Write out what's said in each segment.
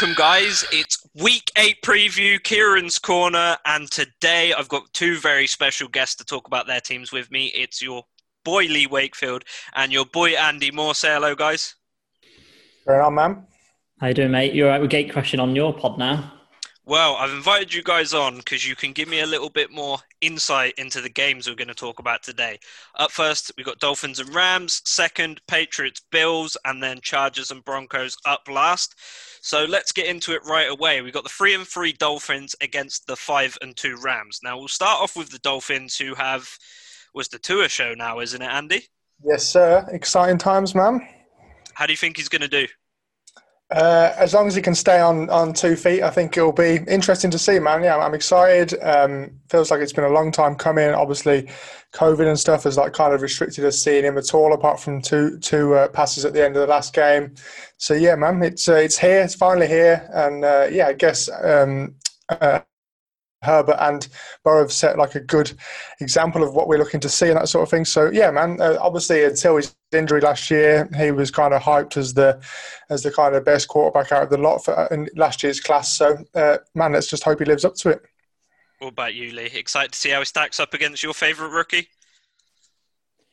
Welcome, guys. It's week eight preview, Kieran's Corner, and today I've got two very special guests to talk about their teams with me. It's your boy Lee Wakefield and your boy Andy Moore. Say hello, guys. Very on, man. How you doing, mate? You're right with gate crashing on your pod now. Well, I've invited you guys on because you can give me a little bit more insight into the games we're going to talk about today. Up first, we've got Dolphins and Rams. Second, Patriots, Bills, and then Chargers and Broncos up last. So let's get into it right away. We've got the three and three Dolphins against the five and two Rams. Now we'll start off with the Dolphins, who have was the Tua show now, isn't it, Andy? Yes, sir. Exciting times, man. How do you think he's going to do? Uh, as long as he can stay on, on two feet, I think it'll be interesting to see, man. Yeah, I'm excited. Um, feels like it's been a long time coming. Obviously, COVID and stuff has like kind of restricted us seeing him at all, apart from two two uh, passes at the end of the last game. So yeah, man, it's uh, it's here. It's finally here, and uh, yeah, I guess um, uh, Herbert and Burrow have set like a good example of what we're looking to see and that sort of thing. So yeah, man. Uh, obviously, until his injury last year, he was kind of hyped as the as the kind of best quarterback out of the lot for in last year's class. So uh, man, let's just hope he lives up to it. What about you, Lee? Excited to see how he stacks up against your favourite rookie?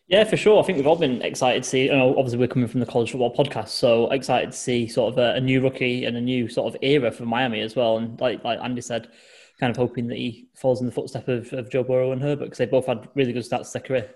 Yeah, for sure. I think we've all been excited to see. You know, obviously, we're coming from the college football podcast, so excited to see sort of a, a new rookie and a new sort of era for Miami as well. And like like Andy said kind of hoping that he falls in the footstep of, of Joe Burrow and Herbert because they both had really good starts to their career.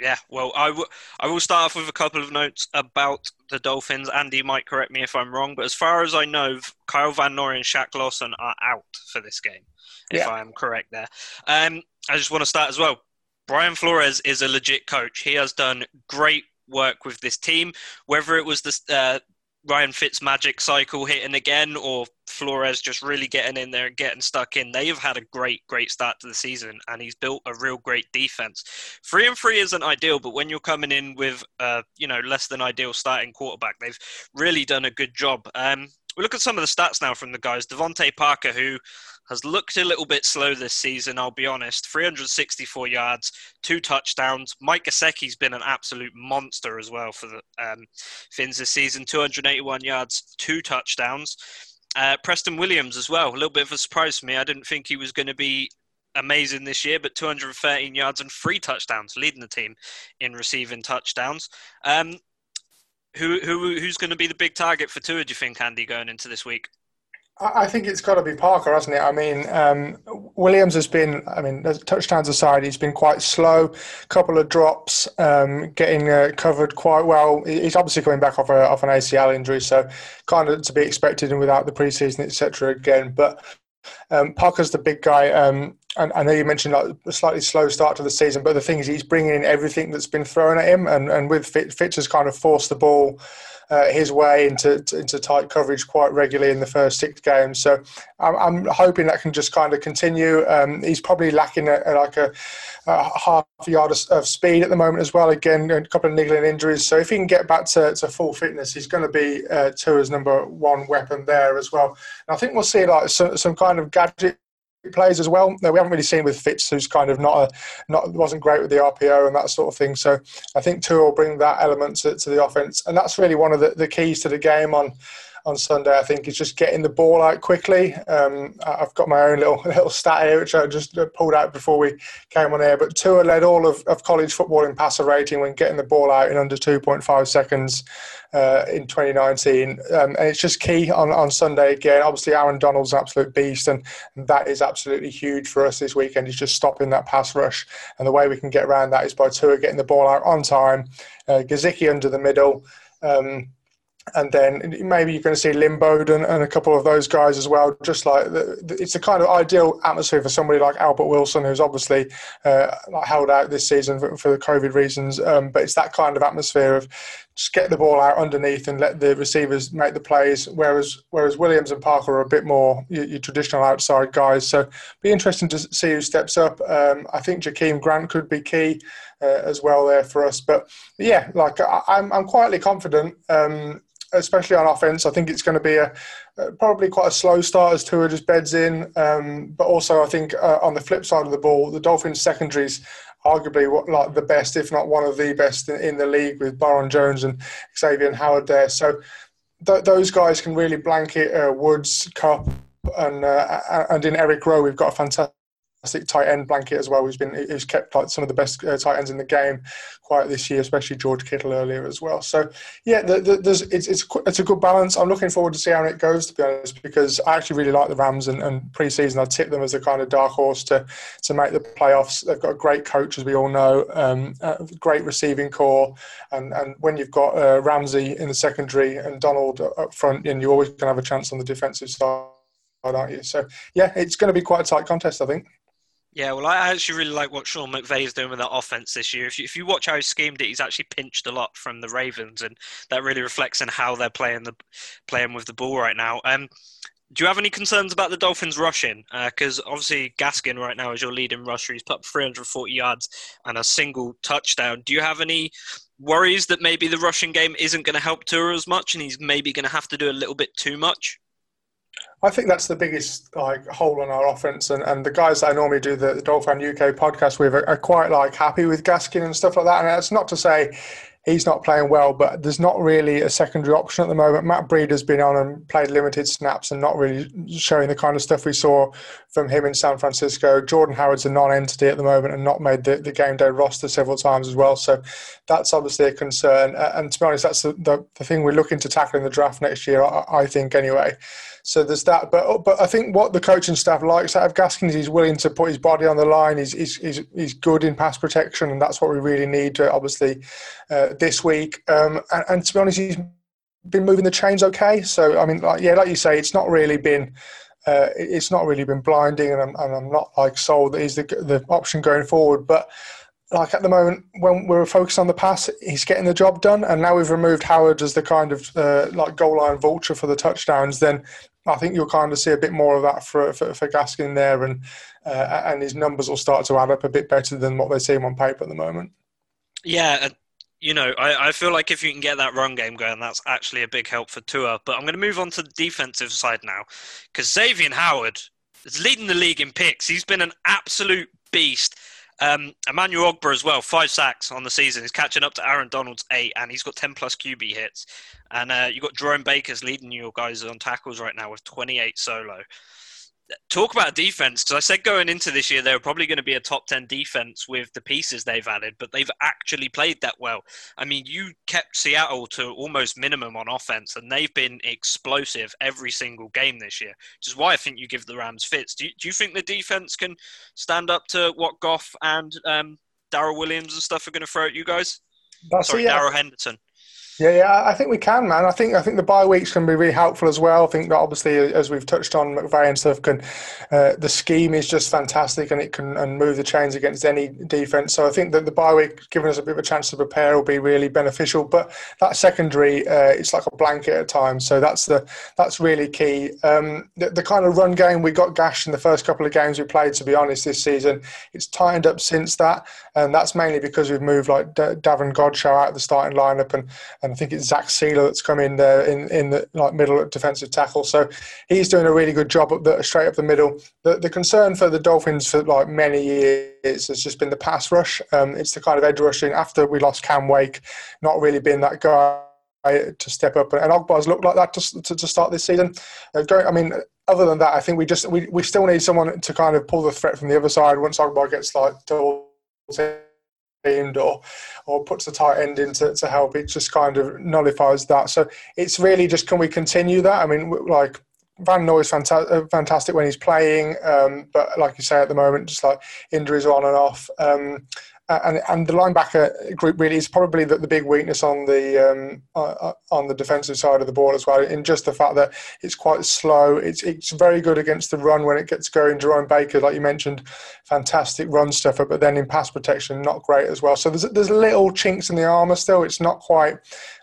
Yeah, well, I, w- I will start off with a couple of notes about the Dolphins. Andy might correct me if I'm wrong, but as far as I know, Kyle Van Noy and Shaq Lawson are out for this game, if yeah. I am correct there. Um, I just want to start as well. Brian Flores is a legit coach. He has done great work with this team. Whether it was the uh, Ryan Fitz magic cycle hitting again or Flores just really getting in there and getting stuck in. They have had a great, great start to the season and he's built a real great defense. Three and three isn't ideal, but when you're coming in with, uh, you know, less than ideal starting quarterback, they've really done a good job. Um, we look at some of the stats now from the guys. DeVante Parker, who has looked a little bit slow this season, I'll be honest. 364 yards, two touchdowns. Mike Gesicki's been an absolute monster as well for the um, Finns this season. 281 yards, two touchdowns. Uh, Preston Williams as well. A little bit of a surprise for me. I didn't think he was going to be amazing this year, but 213 yards and three touchdowns, leading the team in receiving touchdowns. Um, who, who who's going to be the big target for Tua? Do you think, Andy, going into this week? I think it's got to be Parker, hasn't it? I mean, um, Williams has been, I mean, touchdowns aside, he's been quite slow. Couple of drops, um, getting uh, covered quite well. He's obviously coming back off, a, off an ACL injury, so kind of to be expected and without the preseason, etc. Again, but um, Parker's the big guy. Um, and I know you mentioned like a slightly slow start to the season, but the thing is, he's bringing in everything that's been thrown at him, and, and with Fitz has kind of forced the ball uh, his way into into tight coverage quite regularly in the first six games. So I'm, I'm hoping that can just kind of continue. Um, he's probably lacking a, a, like a, a, half yard of, of, speed at the moment as well. Again, a couple of niggling injuries. So if he can get back to, to full fitness, he's going to be uh, Tua's number one weapon there as well. And I think we'll see like some, some kind of gadget plays as well. we haven't really seen with Fitz, who's kind of not a not wasn't great with the RPO and that sort of thing. So I think Tua will bring that element to, to the offense, and that's really one of the, the keys to the game on on Sunday. I think is just getting the ball out quickly. Um, I've got my own little little stat here, which I just pulled out before we came on air. But Tua led all of, of college football in passer rating when getting the ball out in under 2.5 seconds uh, in 2019. Um, and it's just key on, on Sunday again. Obviously, Aaron Donald's an absolute beast, and, and that is absolutely huge for us this weekend. Is just stopping that pass rush, and the way we can get around that is by Tua getting the ball out on time, uh, under the middle. Um, and then maybe you're going to see Lynn Bowden and a couple of those guys as well. Just like the, it's a kind of ideal atmosphere for somebody like Albert Wilson, who's obviously uh, held out this season for, for the COVID reasons. Um, but it's that kind of atmosphere of just get the ball out underneath and let the receivers make the plays. Whereas whereas Williams and Parker are a bit more your, your traditional outside guys. So be interesting to see who steps up. Um, I think Jakeem Grant could be key. Uh, as well there for us, but yeah, like I, am I'm, I'm quietly confident. Um, especially on offense. I think it's going to be a, probably quite a slow start as Tua just beds in. Um, but also, I think uh, on the flip side of the ball, the Dolphins secondaries arguably like the best, if not one of the best in, in the league, with Byron Jones and Xavien Howard there. So th- those guys can really blanket uh, Woods, Kupp, and uh, and in Eric Rowe, we've got a fantastic fantastic tight end blanket as well. Who's been who's kept like some of the best uh, tight ends in the game quite this year, especially George Kittle earlier as well. So yeah, the, the, there's it's, it's it's a good balance. I'm looking forward to see how it goes to be honest, because I actually really like the Rams and, and preseason I tip them as a kind of dark horse to to make the playoffs. They've got a great coach as we all know, um, great receiving core, and and when you've got uh, Ramsey in the secondary and Donald up front, and you always can have a chance on the defensive side aren't you? So yeah, it's going to be quite a tight contest, I think. Yeah, well, I actually really like what Sean McVay is doing with that offense this year. If you, if you watch how he schemed it, he's actually pinched a lot from the Ravens, and that really reflects in how they're playing the playing with the ball right now. Um, do you have any concerns about the Dolphins rushing? Because uh, obviously Gaskin right now is your leading rusher. He's put up 340 yards and a single touchdown. Do you have any worries that maybe the rushing game isn't going to help Tua as much, and he's maybe going to have to do a little bit too much? I think that's the biggest like hole on our offense, and, and the guys that I normally do the, the Dolphin UK podcast with are, are, quite like happy with Gaskin and stuff like that. And that's not to say he's not playing well, but there's not really a secondary option at the moment. Matt Breida has been on and played limited snaps and not really showing the kind of stuff we saw from him in San Francisco. Jordan Howard's a non-entity at the moment and not made the, the game day roster several times as well. So that's obviously a concern. And to be honest, that's the, the, the thing we're looking to tackle in the draft next year, I, I think anyway. So there's that. But but I think what the coaching staff likes out of Gaskin is he's willing to put his body on the line. He's he's he's, he's good in pass protection, and that's what we really need. To, obviously, uh, this week. Um, and, and, to be honest, he's been moving the chains okay. So I mean, like, yeah, like you say, it's not really been. Uh, it's not really been blinding, and I'm, and I'm not like sold that he's the the option going forward. But like at the moment when we're focused on the pass, he's getting the job done. And now we've removed Howard as the kind of uh, like goal line vulture for the touchdowns. Then I think you'll kind of see a bit more of that for for, for Gaskin there, and uh, and his numbers will start to add up a bit better than what they seem on paper at the moment. Yeah, you know, I, I feel like if you can get that run game going, that's actually a big help for Tua. But I'm going to move on to the defensive side now, because Xavien Howard is leading the league in picks. He's been an absolute beast. Um, Emmanuel Ogbah as well, five sacks on the season. He's catching up to Aaron Donald's eight, and he's got 10 plus QB hits. And uh, you've got Jerome Baker's leading your guys on tackles right now with 28 solo talk about defense because I said going into this year they were probably going to be a top 10 defense with the pieces they've added, but they've actually played that well. I mean, you kept Seattle to almost minimum on offense, and they've been explosive every single game this year, which is why I think you give the Rams fits. Do you, do you think the defense can stand up to what Goff and um, Daryl Williams and stuff are going to throw at you guys? That's Sorry, Darrell Henderson. Yeah, yeah, I think we can, man. I think I think the bye weeks can be really helpful as well. I think that obviously, as we've touched on, McVay and stuff can. Uh, the scheme is just fantastic, and it can and move the chains against any defense. So I think that the bye week, giving us a bit of a chance to prepare, will be really beneficial. But that secondary, uh, it's like a blanket at times. So that's the that's really key. Um, the, the, kind of run game we got gashed in the first couple of games we played. To be honest, this season, it's tightened up since that, and that's mainly because we've moved like D- Davon Godchaux out of the starting lineup and and I think it's Zach Sieler that's come in there in, in the like middle defensive tackle. So he's doing a really good job up the, straight up the middle. The, the concern for the Dolphins for like many years has just been the pass rush. Um, it's the kind of edge rushing after we lost Cam Wake, not really been that guy to step up. And Ogbah's looked like that to, to, to start this season. Uh, going, I mean, other than that, I think we just we, we still need someone to kind of pull the threat from the other side once Ogbar gets like to or or puts the tight end in to, to help, it just kind of nullifies that. So it's really just can we continue that? I mean, like Van Noy is fanta- uh, fantastic when he's playing, um, but like you say at the moment, just like injuries on and off. Um, and and the linebacker group really is probably the, the big weakness on the um, uh, uh, on the defensive side of the ball as well. In just the fact that it's quite slow. It's it's very good against the run when it gets going. Jerome Baker, like you mentioned, fantastic run stuffer, but then in pass protection, not great as well. So there's there's little chinks in the armor still. It's not quite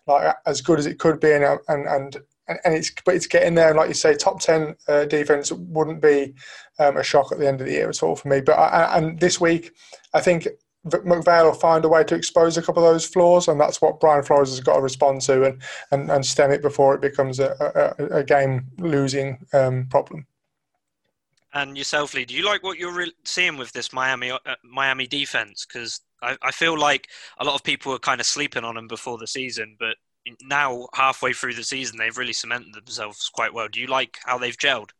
like as good as it could be, and and and and it's but it's getting there. And like you say, top ten uh, defense wouldn't be um, a shock at the end of the year at all for me. But I, and this week, I think McVay will find a way to expose a couple of those flaws, and that's what Brian Flores has got to respond to and, and, and stem it before it becomes a, a, a game losing um, problem. And yourself, Lee, do you like what you're re- seeing with this Miami uh, Miami defense? Because I, I feel like a lot of people were kind of sleeping on them before the season, but now halfway through the season, they've really cemented themselves quite well. Do you like how they've gelled?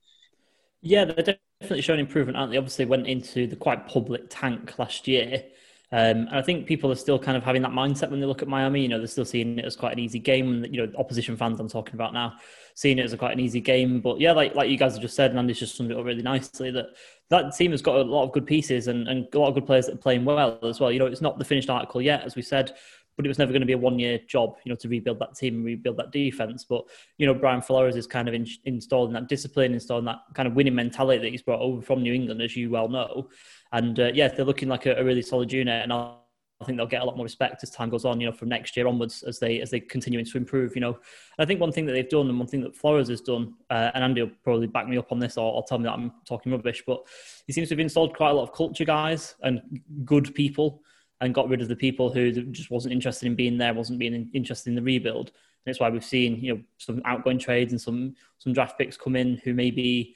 Yeah, they're definitely showing improvement, aren't they? Obviously, went into the quite public tank last year. Um, and I think people are still kind of having that mindset when they look at Miami. You know, they're still seeing it as quite an easy game. You know, opposition fans I'm talking about now, seeing it as a quite an easy game. But yeah, like like you guys have just said, and Andy's just summed it up really nicely, that that team has got a lot of good pieces and, and a lot of good players that are playing well as well. You know, it's not the finished article yet, as we said, but it was never going to be a one year job, you know, to rebuild that team and rebuild that defense. But, you know, Brian Flores is kind of in, installing that discipline, installing that kind of winning mentality that he's brought over from New England, as you well know. And uh, yeah, they're looking like a, a really solid unit. And I'll, I think they'll get a lot more respect as time goes on, you know, from next year onwards as they as they continue to improve. You know, I think one thing that they've done and one thing that Flores has done, uh, and Andy will probably back me up on this or, or, tell me that I'm talking rubbish, but he seems to have installed quite a lot of culture guys and good people and got rid of the people who just wasn't interested in being there, wasn't being interested in the rebuild. And that's why we've seen you know some outgoing trades and some some draft picks come in who maybe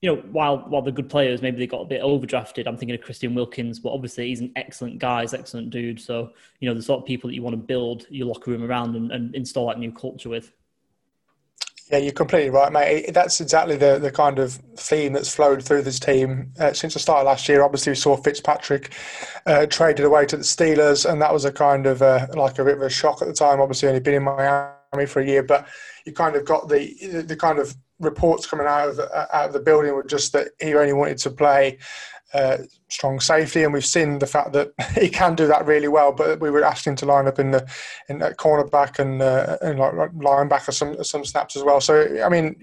you know while while they're good players, maybe they got a bit overdrafted. I'm thinking of Christian Wilkins, but obviously he's an excellent guy, he's excellent dude. So you know the sort of people that you want to build your locker room around and, and install that new culture with. Yeah, you're completely right, mate. That's exactly the, the kind of theme that's flowed through this team uh, since the start of last year. Obviously, we saw Fitzpatrick uh, traded away to the Steelers, and that was a kind of uh, like a bit of a shock at the time. Obviously, only been in Miami for a year, but you kind of got the the kind of reports coming out of the, out of the building were just that he only wanted to play uh, strong safety, and we've seen the fact that he can do that really well. But we were asked him to line up in the in that cornerback and uh, and like linebacker some some snaps as well. So I mean,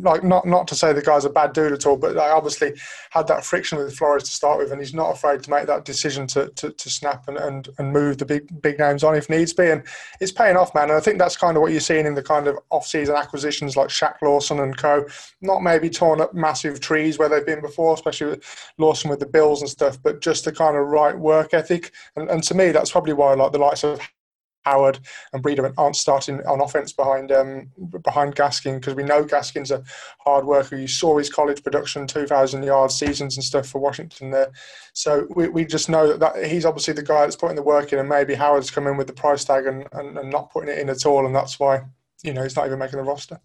like not not to say the guy's a bad dude at all, but I obviously had that friction with Flores to start with, and he's not afraid to make that decision to to, to snap and, and and move the big big names on if needs be, and it's paying off, man. And I think that's kind of what you're seeing in the kind of off season acquisitions like Shaq Lawson and co. Not maybe torn up massive trees where they've been before, especially with Lawson with the Bills and stuff, but just the kind of right work ethic. And, and to me, that's probably why like the likes of Howard and Breida aren't starting on offense behind um, behind Gaskin because we know Gaskin's a hard worker. You saw his college production, two thousand yard seasons and stuff for Washington there. So we, we just know that, that, he's obviously the guy that's putting the work in, and maybe Howard's come in with the price tag and, and, and not putting it in at all, and that's why you know he's not even making the roster.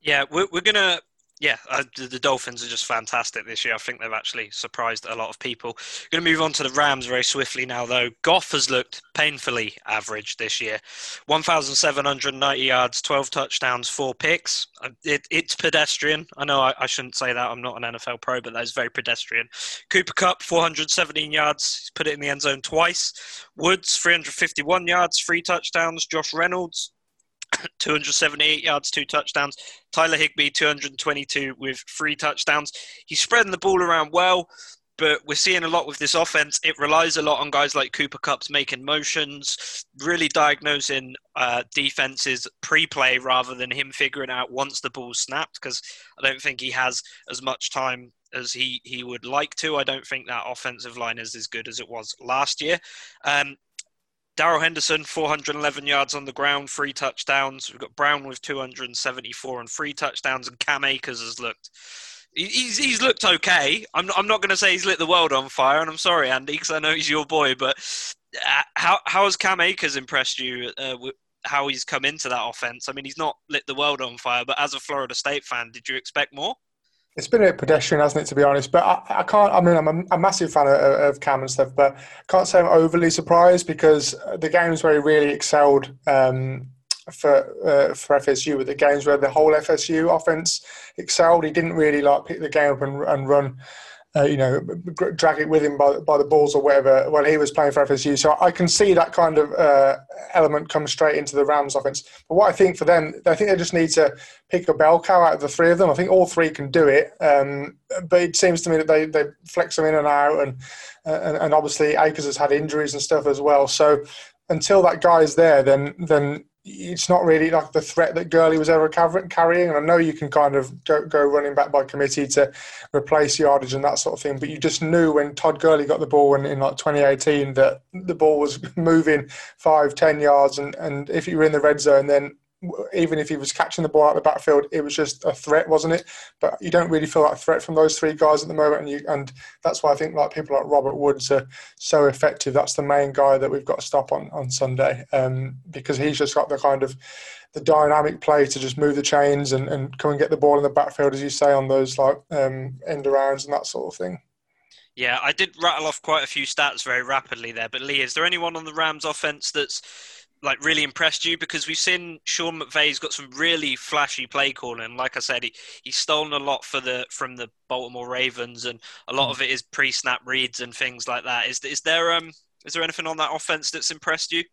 Yeah, we're, we're gonna yeah, uh, the Dolphins are just fantastic this year. I think they've actually surprised a lot of people. Going to move on to the Rams very swiftly now, though. Goff has looked painfully average this year 1,790 yards, 12 touchdowns, four picks. Uh, it, it's pedestrian. I know I, I, shouldn't say that. I'm not an NFL pro, but that is very pedestrian. Cooper Kupp, 417 yards. He's put it in the end zone twice. Woods, 351 yards, three touchdowns. Josh Reynolds, 278 yards, two touchdowns. Tyler Higbee, 222 with three touchdowns. He's spreading the ball around well, but we're seeing a lot with this offense. It relies a lot on guys like Cooper Kupps making motions, really diagnosing uh, defenses pre play rather than him figuring out once the ball snapped, because I don't think he has as much time as he, he would like to. I don't think that offensive line is as good as it was last year. Um, Darrell Henderson, 411 yards on the ground, three touchdowns. We've got Brown with 274 and three touchdowns, and Cam Akers has looked. He's, he's looked okay. I'm, I'm not going to say he's lit the world on fire, and I'm sorry, Andy, because I know he's your boy. But uh, how how has Cam Akers impressed you? Uh, how he's come into that offense? I mean, he's not lit the world on fire, but as a Florida State fan, did you expect more? It's been a pedestrian, hasn't it, to be honest? But I, I can't. I mean, I'm a, a massive fan of, of, Cam and stuff, but can't say I'm overly surprised because the games where he really excelled um, for uh, for FSU were the games where the whole FSU offense excelled. He didn't really like pick the game up and, and run uh, you know, drag it with him by, by the balls or whatever when he was playing for FSU. So I can see that kind of uh, element come straight into the Rams offense. But what I think for them, I think they just need to pick a bell cow out of the three of them. I think all three can do it. Um, but it seems to me that they, they flex them in and out. And, and, and obviously Akers has had injuries and stuff as well. So until that guy's there, then then it's not really like the threat that Gurley was ever carrying. And I know you can kind of go, go, running back by committee to replace yardage and that sort of thing, but you just knew when Todd Gurley got the ball in, in like 2018 that the ball was moving five, ten yards, and, and if you were in the red zone, then even if he was catching the ball out of the backfield, it was just a threat, wasn't it? But you don't really feel that threat from those three guys at the moment, and you, and that's why I think like people like Robert Woods are so effective. That's the main guy that we've got to stop on on Sunday um, because he's just got the kind of the dynamic play to just move the chains and, and come and get the ball in the backfield, as you say, on those like um, end arounds and that sort of thing. Yeah, I did rattle off quite a few stats very rapidly there. But Lee, is there anyone on the Rams offense that's like really impressed you? Because we've seen Sean McVay's got some really flashy play calling. Like I said, he, he's stolen a lot for the from the Baltimore Ravens, and a lot mm. of it is pre-snap reads and things like that. Is is there um is there anything on that offense that's impressed you?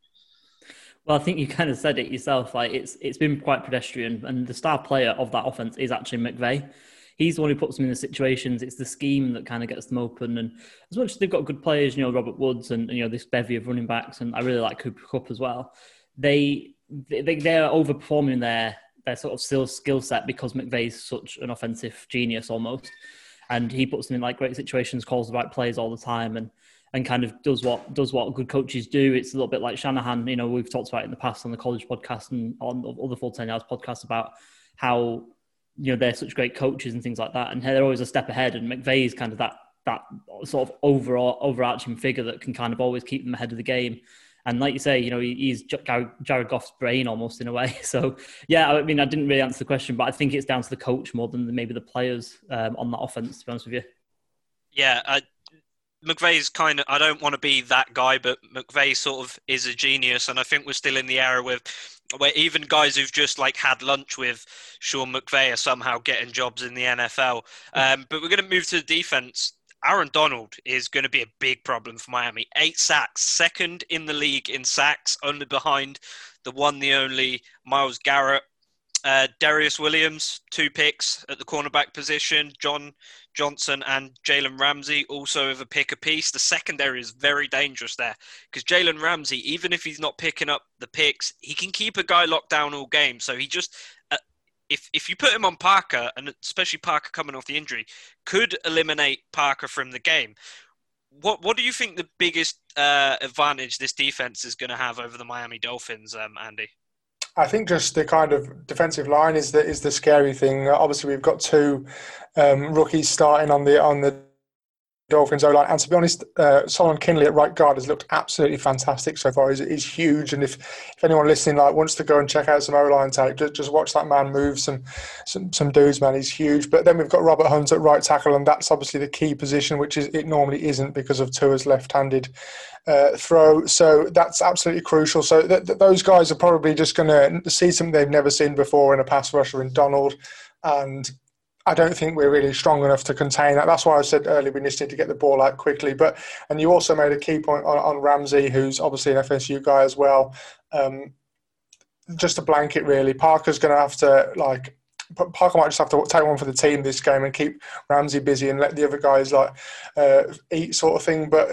Well, I think you kind of said it yourself. Like it's it's been quite pedestrian, and the star player of that offense is actually McVay. He's the one who puts them in the situations. It's the scheme that kind of gets them open. And as much as they've got good players, you know, Robert Woods and you know this bevy of running backs, and I really like Cooper Kupp as well. They they they're overperforming their their sort of skill skill set because McVay's such an offensive genius almost, and he puts them in like great situations, calls the right plays all the time, and and kind of does what does what good coaches do. It's a little bit like Shanahan. You know, we've talked about in the past on the college podcast and on other full ten yards podcasts about how you know they're such great coaches and things like that, and they're always a step ahead. And McVay is kind of that that sort of overall overarching figure that can kind of always keep them ahead of the game. And like you say, you know, he's Jared Goff's brain almost in a way. So yeah, I mean, I didn't really answer the question, but I think it's down to the coach more than maybe the players um, on that offense. To be honest with you. Yeah, I, McVay's kind of, I don't want to be that guy, but McVay sort of is a genius. And I think we're still in the era with where even guys who've just like had lunch with Sean McVay are somehow getting jobs in the NFL. Um, but we're going to move to the defense. Aaron Donald is going to be a big problem for Miami. Eight sacks, second in the league in sacks, only behind the one, the only Myles Garrett. Uh, Darious Williams, two picks at the cornerback position. John Johnson and Jalen Ramsey also have a pick apiece. The secondary is very dangerous there because Jalen Ramsey, even if he's not picking up the picks, he can keep a guy locked down all game. So he just, uh, if if you put him on Parker, and especially Parker coming off the injury, could eliminate Parker from the game. What what do you think the biggest uh, advantage this defense is going to have over the Miami Dolphins, um, Andy? I think just the kind of defensive line is the is the scary thing. Obviously, we've got two um, rookies starting on the on the Dolphins O line. And to be honest, uh, Solomon Kindley at right guard has looked absolutely fantastic so far. He's, he's huge, and if, if anyone listening like wants to go and check out some O line tape, just, just watch that man move some, some some dudes. Man, he's huge. But then we've got Robert Hunt at right tackle, and that's obviously the key position, which is it normally isn't because of Tua's left-handed uh, throw. So that's absolutely crucial. So th- th- those guys are probably just going to see something they've never seen before in a pass rusher in Donald, and I don't think we're really strong enough to contain that. That's why I said earlier we just need to get the ball out quickly. But and you also made a key point on, on Ramsey, who's obviously an FSU guy as well. Um, just a blanket, really. Parker's going to have to like Parker might just have to take one for the team this game and keep Ramsey busy and let the other guys like uh, eat, sort of thing. But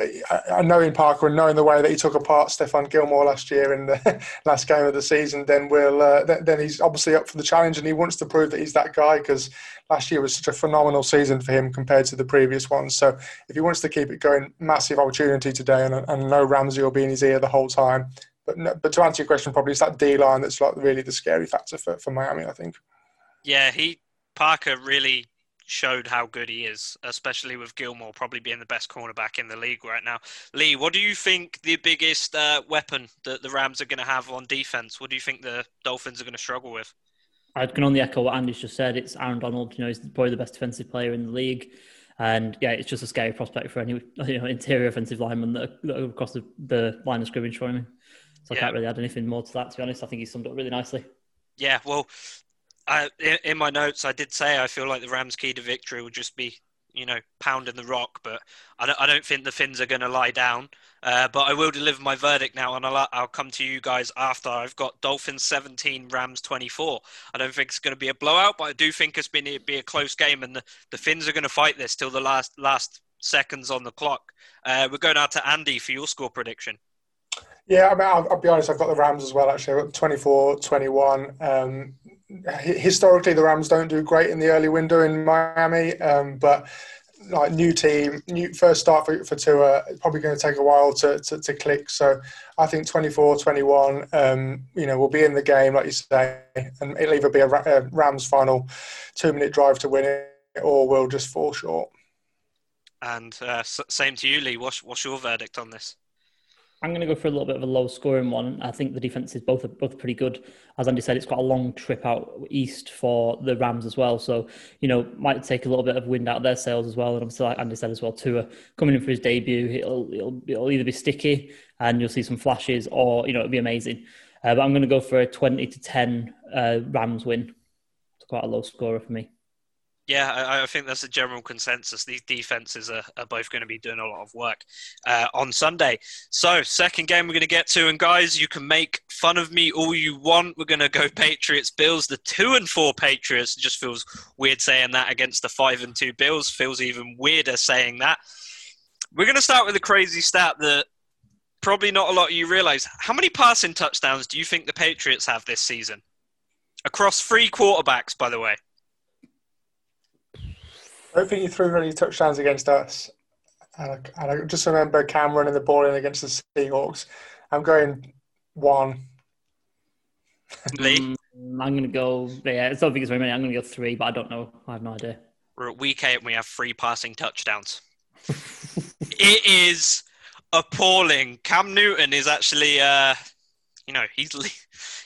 I, knowing Parker and knowing the way that he took apart Stephon Gilmore last year in the last game of the season, then we'll uh, then, then he's obviously up for the challenge and he wants to prove that he's that guy because last year was such a phenomenal season for him compared to the previous ones. So if he wants to keep it going, massive opportunity today, and, and no Ramsey will be in his ear the whole time. But, no, but to answer your question, probably it's that D line that's like really the scary factor for, for Miami, I think. Yeah, he Parker really showed how good he is, especially with Gilmore probably being the best cornerback in the league right now. Lee, what do you think the biggest uh, weapon that the Rams are going to have on defense? What do you think the Dolphins are going to struggle with? I can only echo what Andy's just said. It's Aaron Donald. You know, he's probably the best defensive player in the league. And yeah, it's just a scary prospect for any you know interior offensive lineman that are, that are across the, the, line of scrimmage for him. So yeah. I can't really add anything more to that. To be honest, I think he summed up really nicely. Yeah, well, In, my notes, I did say I feel like the Rams' key to victory would just be, you know, pounding the rock. But I don't, I don't think the Finns are going to lie down. Uh, but I will deliver my verdict now, and I'll, I'll come to you guys after. I've got Dolphins 17, Rams 24. I don't think it's going to be a blowout, but I do think it's been be a close game, and the, the Finns are going to fight this till the last last seconds on the clock. Uh, we're going out to Andy for your score prediction. Yeah, I mean, I'll, I'll, be honest. I've got the Rams as well. Actually, I've got 24, 21. Um, historically, the Rams don't do great in the early window in Miami, um, but like new team, new first start for, for Tua. Probably going to take a while to, to, to click. So I think 24, 21, um, you know, will be in the game, like you say, and it'll either be a, a Rams final two minute drive to win it, or we'll just fall short. And uh, same to you, Lee. What's, what's your verdict on this? I'm going to go for a little bit of a low scoring one. I think the defense is both both pretty good. As Andy said, it's quite a long trip out east for the Rams as well. So, you know, might take a little bit of wind out of their sails as well. And obviously, like Andy said as well, Tua coming in for his debut, it'll, it'll, it'll either be sticky and you'll see some flashes or, you know, it'll be amazing. Uh, but I'm going to go for a 20 to 10 uh, Rams win. It's quite a low scorer for me. Yeah, I, I, think that's a general consensus. These defenses are, are both going to be doing a lot of work uh, on Sunday. So, second game we're going to get to, and guys, you can make fun of me all you want. We're going to go Patriots Bills. The two and four Patriots it just feels weird saying that against the five and two Bills. Feels even weirder saying that. We're going to start with a crazy stat that probably not a lot of you realize. How many passing touchdowns do you think the Patriots have this season? Across three quarterbacks, by the way. I don't think he threw any touchdowns against us. And I, and I just remember Cam running the ball in against the Seahawks. I'm going one. Lee? Mm, I'm going to go, yeah, I don't think it's very many. I'm going to go three, but I don't know. I have no idea. We're at week eight and we have three passing touchdowns. it is appalling. Cam Newton is actually, uh, you know, he's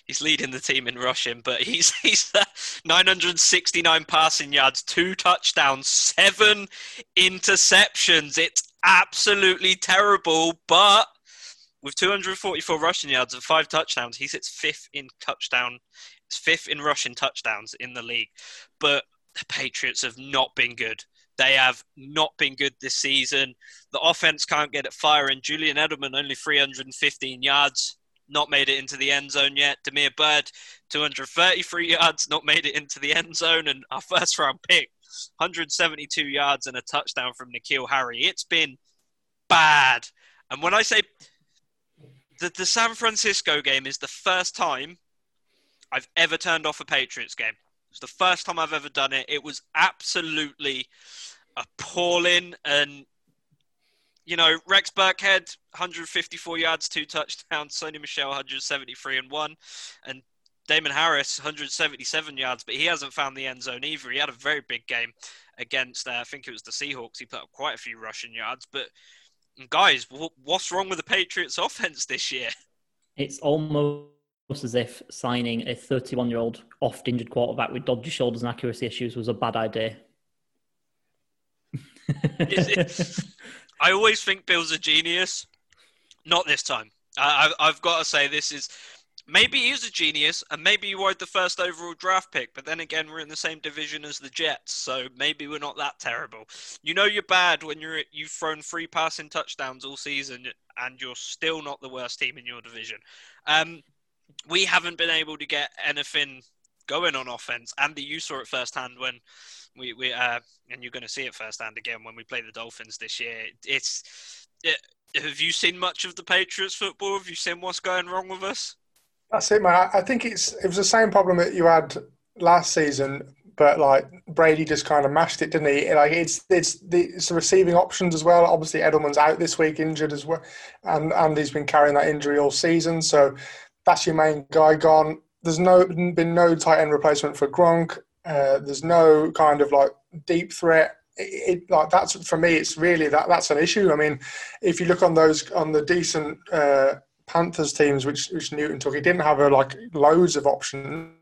he's leading the team in rushing, but he's he's uh, 969 passing yards, two touchdowns, seven interceptions. It's absolutely terrible, but with 244 rushing yards and five touchdowns, he sits fifth in touchdown, fifth in rushing touchdowns in the league. But the Patriots have not been good. They have not been good this season. The offense can't get it firing. Julian Edelman only 315 yards, not made it into the end zone yet. Damiere Byrd, 233 yards, not made it into the end zone. And our first round pick, 172 yards and a touchdown from N'Keal Harry. It's been bad. And when I say the, the San Francisco game is the first time I've ever turned off a Patriots game. It's the first time I've ever done it. It was absolutely appalling and you know, Rex Burkhead, 154 yards, two touchdowns. Sony Michel, 173 and one. And Damien Harris, 177 yards, but he hasn't found the end zone either. He had a very big game against, uh, I think it was the Seahawks. He put up quite a few rushing yards. But guys, what's wrong with the Patriots' offense this year? It's almost as if signing a 31 year old oft injured quarterback with dodgy shoulders and accuracy issues was a bad idea. I always think Bill's a genius. Not this time. I, have got to say, this is maybe he's a genius, and maybe he wanted the first overall draft pick. But then again, we're in the same division as the Jets, so maybe we're not that terrible. You know, you're bad when you're you've thrown three passing touchdowns all season, and you're still not the worst team in your division. Um, we haven't been able to get anything going on offense. Andy, you saw it firsthand when we, we uh, and you're going to see it firsthand again when we play the Dolphins this year. It's it, have you seen much of the Patriots football? Have you seen what's going wrong with us? That's it, man. I think it's it was the same problem that you had last season, but like Brady just kind of mashed it, didn't he? Like it's it's the, it's the receiving options as well. Obviously, Edelman's out this week, injured as well, and Andy's been carrying that injury all season. So that's your main guy gone. There's no been no tight end replacement for Gronk. Uh, there's no kind of like deep threat. It, it, like that's for me, it's really that that's an issue. I mean, if you look on those on the decent uh, Panthers teams, which which Newton took, he didn't have a, like loads of options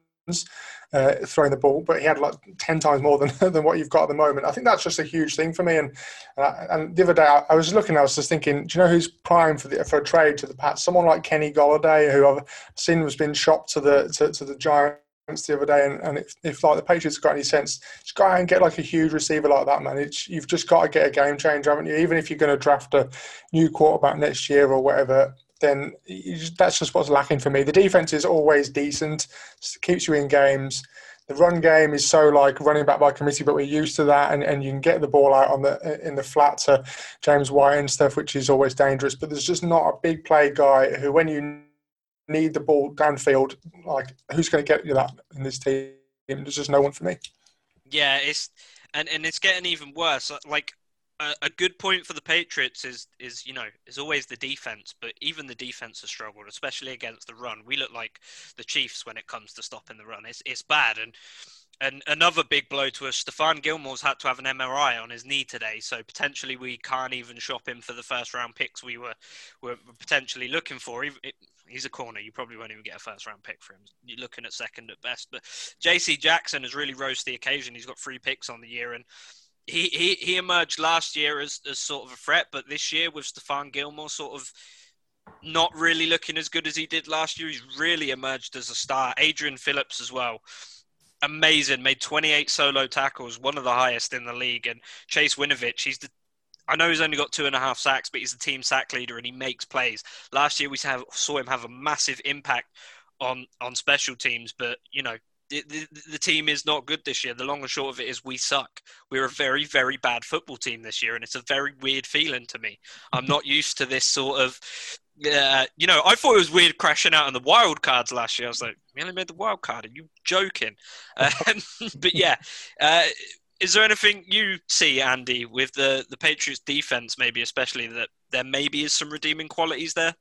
uh, throwing the ball, but he had like ten times more than than what you've got at the moment. I think that's just a huge thing for me. And uh, and the other day I, I, was looking, I was just thinking, do you know who's prime for the for a trade to the Pats? Someone like Kenny Golladay, who I've seen was been shopped to the to, to the Giants the other day, and, and if, if, like the Patriots got any sense, just go out and get like a huge receiver like that, man. It's, you've just got to get a game changer, haven't you? Even if you're going to draft a new quarterback next year or whatever, then that's just what's lacking for me. The defense is always decent, keeps you in games. The run game is so like running back by committee, but we're used to that, and, and you can get the ball out on the in the flat to James White and stuff, which is always dangerous. But there's just not a big play guy who, when you need the ball downfield. Like, who's going to get you that in this team? There's just no one for me. Yeah, it's and and it's getting even worse. Like a, a, good point for the Patriots is is you know is always the defense, but even the defense has struggled, especially against the run. We look like the Chiefs when it comes to stopping the run. It's it's bad, and and another big blow to us. Stephon Gilmore's had to have an MRI on his knee today, so potentially we can't even shop him for the first round picks we were were potentially looking for. He's a corner. You probably won't even get a first round pick for him. You're looking at second at best. But J.C. Jackson has really rose to the occasion. He's got three picks on the year, and he, he, he emerged last year as, as sort of a threat, but this year with Stephon Gilmore sort of not really looking as good as he did last year, he's really emerged as a star. Adrian Phillips as well. Amazing, made 28 solo tackles, one of the highest in the league. And Chase Winovich, he's the I know he's only got two and a half sacks, but he's the team sack leader and he makes plays. Last year we saw him have a massive impact on on special teams, but you know the, the, team is not good this year. The long and short of it is we suck. We're a very, very bad football team this year, and it's a very weird feeling to me. I'm not used to this sort of, uh, you know, I thought it was weird crashing out on the wild cards last year. I was like, we only made the wild card. Are you joking? Um, but yeah, uh, is there anything you see, Andy, with the, the Patriots defense, maybe especially that there maybe is some redeeming qualities there?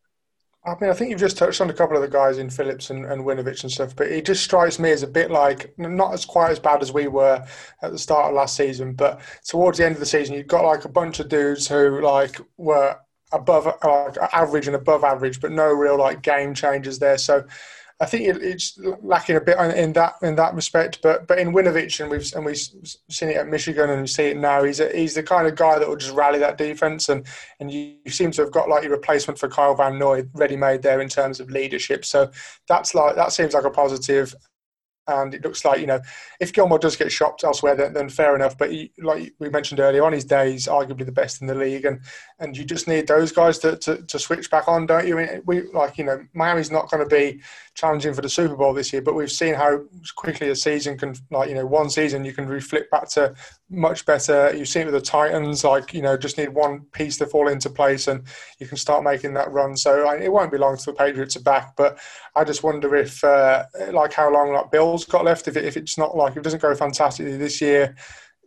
I mean, I think you've just touched on a couple of the guys in Phillips and, and Winovich and stuff, but it just strikes me as a bit like not as quite as bad as we were at the start of last season, but towards the end of the season, you've got like a bunch of dudes who like were above like average and above average, but no real like game changers there. So I think it's lacking a bit in that in that respect. But but in Winovich, and we've and we've seen it at Michigan, and we see it now. He's a, he's the kind of guy that will just rally that defense, and and you, you seem to have got like your replacement for Kyle Van Noy ready made there in terms of leadership. So that's like that seems like a positive. And it looks like you know, if Gilmore does get shopped elsewhere, then, then fair enough. But he, like we mentioned earlier, on his day, he's arguably the best in the league, and and you just need those guys to, to, to switch back on, don't you? We like you know, Miami's not going to be challenging for the Super Bowl this year, but we've seen how quickly a season can, like, you know, one season you can reflect back to much better. You've seen it with the Titans, like, you know, just need one piece to fall into place and you can start making that run. So it won't be long until the Patriots are back, but I just wonder if, uh, like, how long, like, Got left, if, it, if it's not like, if it doesn't go fantastically this year,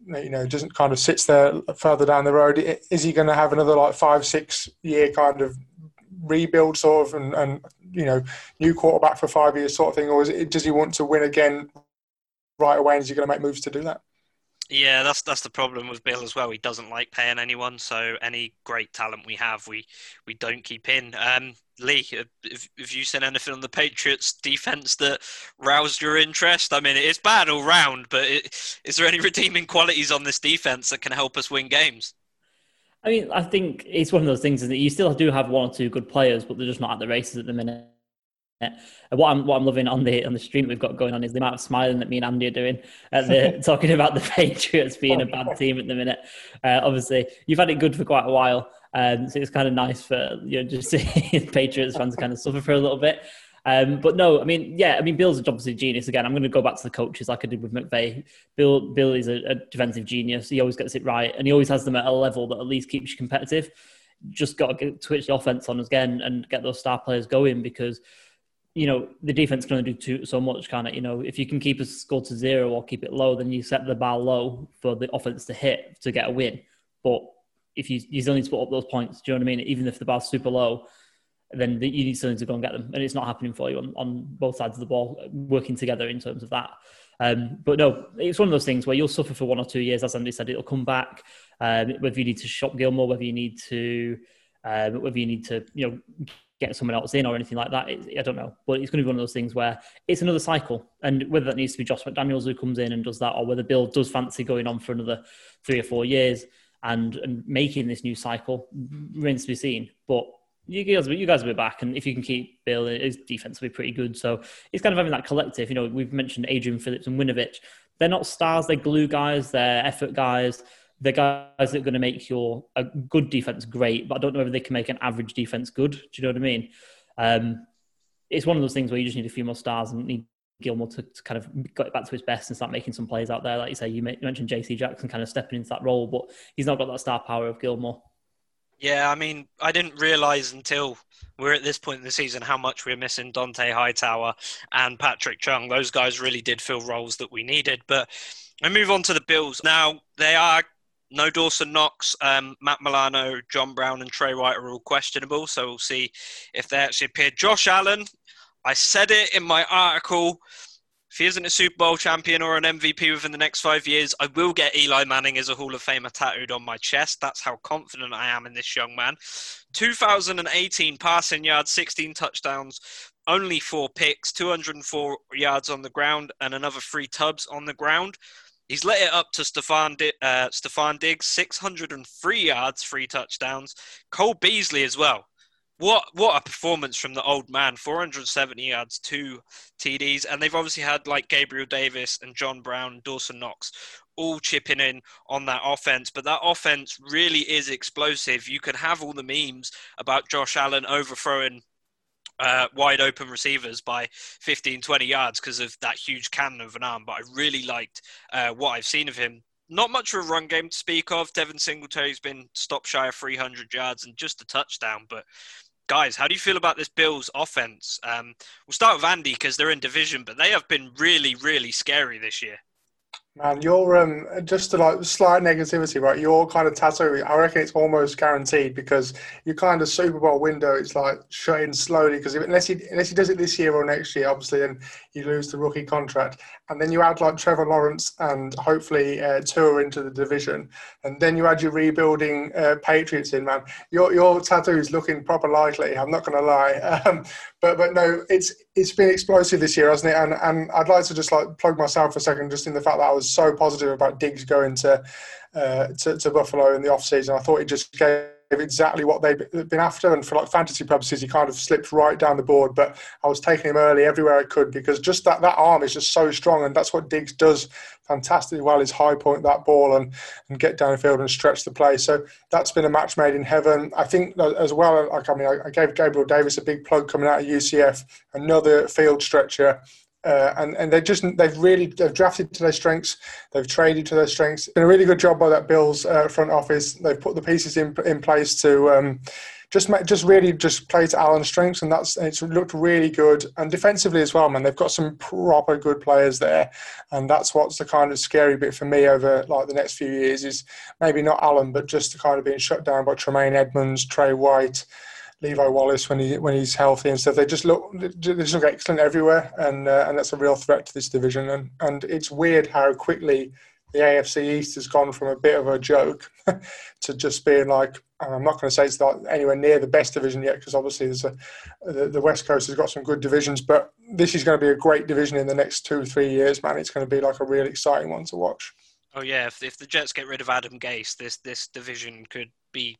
you know, doesn't kind of sits there further down the road, is he going to have another, like, five, six year kind of rebuild sort of and, and you know new quarterback for five years sort of thing, or it, does he want to win again right away? And is he going to make moves to do that? Yeah, that's that's the problem with Bill as well. He doesn't like paying anyone, so any great talent we have, we we don't keep in. Um, Lee, have, have you seen anything on the Patriots defense that roused your interest? I mean, it's bad all round, but it, is there any redeeming qualities on this defense that can help us win games? I mean, I think it's one of those things, that you still do have one or two good players, but they're just not at the races at the minute. What I'm what I'm loving on the on the stream we've got going on is the amount of smiling that me and Andy are doing at the talking about the Patriots being a bad team at the minute. Uh, obviously, you've had it good for quite a while, um, so it's kind of nice for you know just seeing Patriots fans kind of suffer for a little bit. Um, but no, I mean, yeah, I mean, Bill's obviously a genius. Again, I'm going to go back to the coaches like I did with McVay. Bill, Bill is a, a, defensive genius. He always gets it right, and he always has them at a level that at least keeps you competitive. Just got to get, switch the offense on again and get those star players going because you know the defense can only do too, so much. Kind of, you know, if you can keep a score to zero or keep it low, then you set the bar low for the offense to hit to get a win. But if you you still need to put up those points, do you know what I mean? Even if the bar's super low, then you need something to go and get them. And it's not happening for you on, on both sides of the ball, working together in terms of that. Um, but no, it's one of those things where you'll suffer for one or two years. As Andy said, it'll come back. Um, whether you need to shop Gilmore, whether you need to, um, whether you need to, you know, get someone else in or anything like that, it, I don't know. But it's going to be one of those things where it's another cycle. And whether that needs to be Josh McDaniels who comes in and does that, or whether Bill does fancy going on for another three or four years and, and making this new cycle remains to be seen. But you guys, you guys will be back, and if you can keep Bill, his defense will be pretty good. So it's kind of having that collective. You know, we've mentioned Adrian Phillips and Winovich. They're not stars; they're glue guys. They're effort guys. They're guys that are going to make your a good defense great, but I don't know whether they can make an average defense good. Do you know what I mean? Um, it's one of those things where you just need a few more stars and need Gilmore to, to, kind of get back to his best and start making some plays out there. Like you say, you mentioned JC Jackson kind of stepping into that role, but he's not got that star power of Gilmore. Yeah, I mean, I didn't realise until we're at this point in the season how much we're missing Dont'a Hightower and Patrick Chung. Those guys really did fill roles that we needed. But I move on to the Bills. Now, they are no Dawson Knox, um, Matt Milano, John Brown, and Trey White are all questionable. So we'll see if they actually appear. Josh Allen, I said it in my article. If he isn't a Super Bowl champion or an MVP within the next five years, I will get Eli Manning as a Hall of Famer tattooed on my chest. That's how confident I am in this young man. 2018 passing yards, 16 touchdowns, only four picks, 204 yards on the ground, and another three tubs on the ground. He's let it up to Stefon, uh, Stefon Diggs, 603 yards, three touchdowns. Cole Beasley as well. What what a performance from the old man! 470 yards, two TDs, and they've obviously had like Gabriel Davis and John Brown, Dawson Knox, all chipping in on that offense. But that offense really is explosive. You can have all the memes about Josh Allen overthrowing uh, wide open receivers by 15, 20 yards because of that huge cannon of an arm. But I really liked uh, what I've seen of him. Not much of a run game to speak of. Devin Singletary's been stop shy of 300 yards and just a touchdown. But guys, how do you feel about this Bills offense? Um, we'll start with Andy because they're in division, but they have been really, really scary this year. Man, you're um, just to like slight negativity, right? Your kind of tattoo, I reckon it's almost guaranteed because your kind of Super Bowl window is like shutting slowly because unless he unless he does it this year or next year, obviously, then you lose the rookie contract, and then you add like Trevor Lawrence and hopefully uh, Tua into the division, and then you add your rebuilding uh, Patriots in, man. Your your tattoo is looking proper likely. I'm not going to lie, um, but but no, it's it's been explosive this year, hasn't it? And and I'd like to just like plug myself for a second, just in the fact that I was so positive about Diggs going to uh, to, to, Buffalo in the off season. I thought he just gave exactly what they've been after, and for like fantasy purposes, he kind of slipped right down the board. But I was taking him early everywhere I could because just that that arm is just so strong, and that's what Diggs does fantastically well. Is high point that ball and and get downfield and stretch the play. So that's been a match made in heaven. I think as well. Like I mean, I, I gave Gabriel Davis a big plug coming out of UCF, another field stretcher. Uh, and and they just they've really they've drafted to their strengths, they've traded to their strengths. It's been a really good job by that Bills uh, front office. They've put the pieces in in place to um, just just really just play to Allen's strengths, and that's it's looked really good. And defensively as well, man, they've got some proper good players there, and that's what's the kind of scary bit for me over like the next few years is maybe not Allen, but just the kind of being shut down by Tremaine Edmunds, Trey White. Levi Wallace when he when he's healthy and stuff. They just look they just look excellent everywhere, and uh, and that's a real threat to this division. And and it's weird how quickly the AFC East has gone from a bit of a joke to just being like I'm not going to say it's not anywhere near the best division yet because obviously there's a, the, the West Coast has got some good divisions, but this is going to be a great division in the next two three years, man. It's going to be like a really exciting one to watch. Oh yeah, if, if the Jets get rid of Adam Gase, this this division could be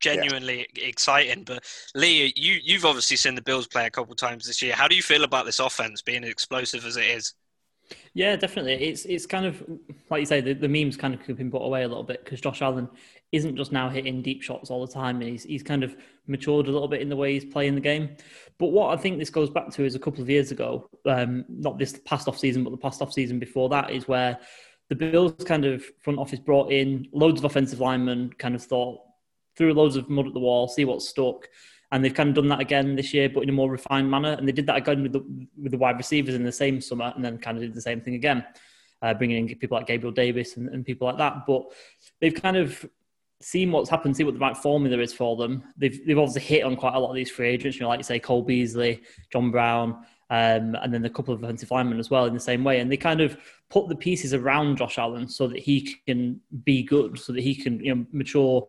genuinely yeah. exciting. But Lee, you you've obviously seen the Bills play a couple times this year. How do you feel about this offense being as explosive as it is? Yeah, definitely. It's it's kind of like you say, the, the memes kind of keep him put away a little bit because Josh Allen isn't just now hitting deep shots all the time, and he's he's kind of matured a little bit in the way he's playing the game. But what I think this goes back to is a couple of years ago, um, not this past off season, but the past off season before that, is where the Bills kind of front office brought in loads of offensive linemen, kind of thought threw loads of mud at the wall, see what stuck. And they've kind of done that again this year, but in a more refined manner. And they did that again with the, with the wide receivers in the same summer, and then kind of did the same thing again, uh, bringing in people like Gabriel Davis and, and people like that. But they've kind of seen what's happened, see what the right formula is for them. They've they've obviously hit on quite a lot of these free agents, you know, like you say, Cole Beasley, John Brown, um, and then a couple of offensive linemen as well in the same way. And they kind of put the pieces around Josh Allen so that he can be good, so that he can you know mature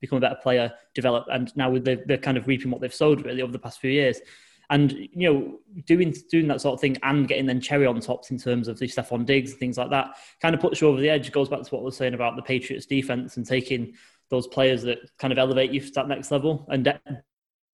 become a better player, develop, and now they're, they're kind of reaping what they've sowed really over the past few years. And you know, doing doing that sort of thing and getting then cherry on tops in terms of the Stefon Diggs and things like that kind of puts you over the edge. It goes back to what was saying about the Patriots defense and taking those players that kind of elevate you to that next level. And De-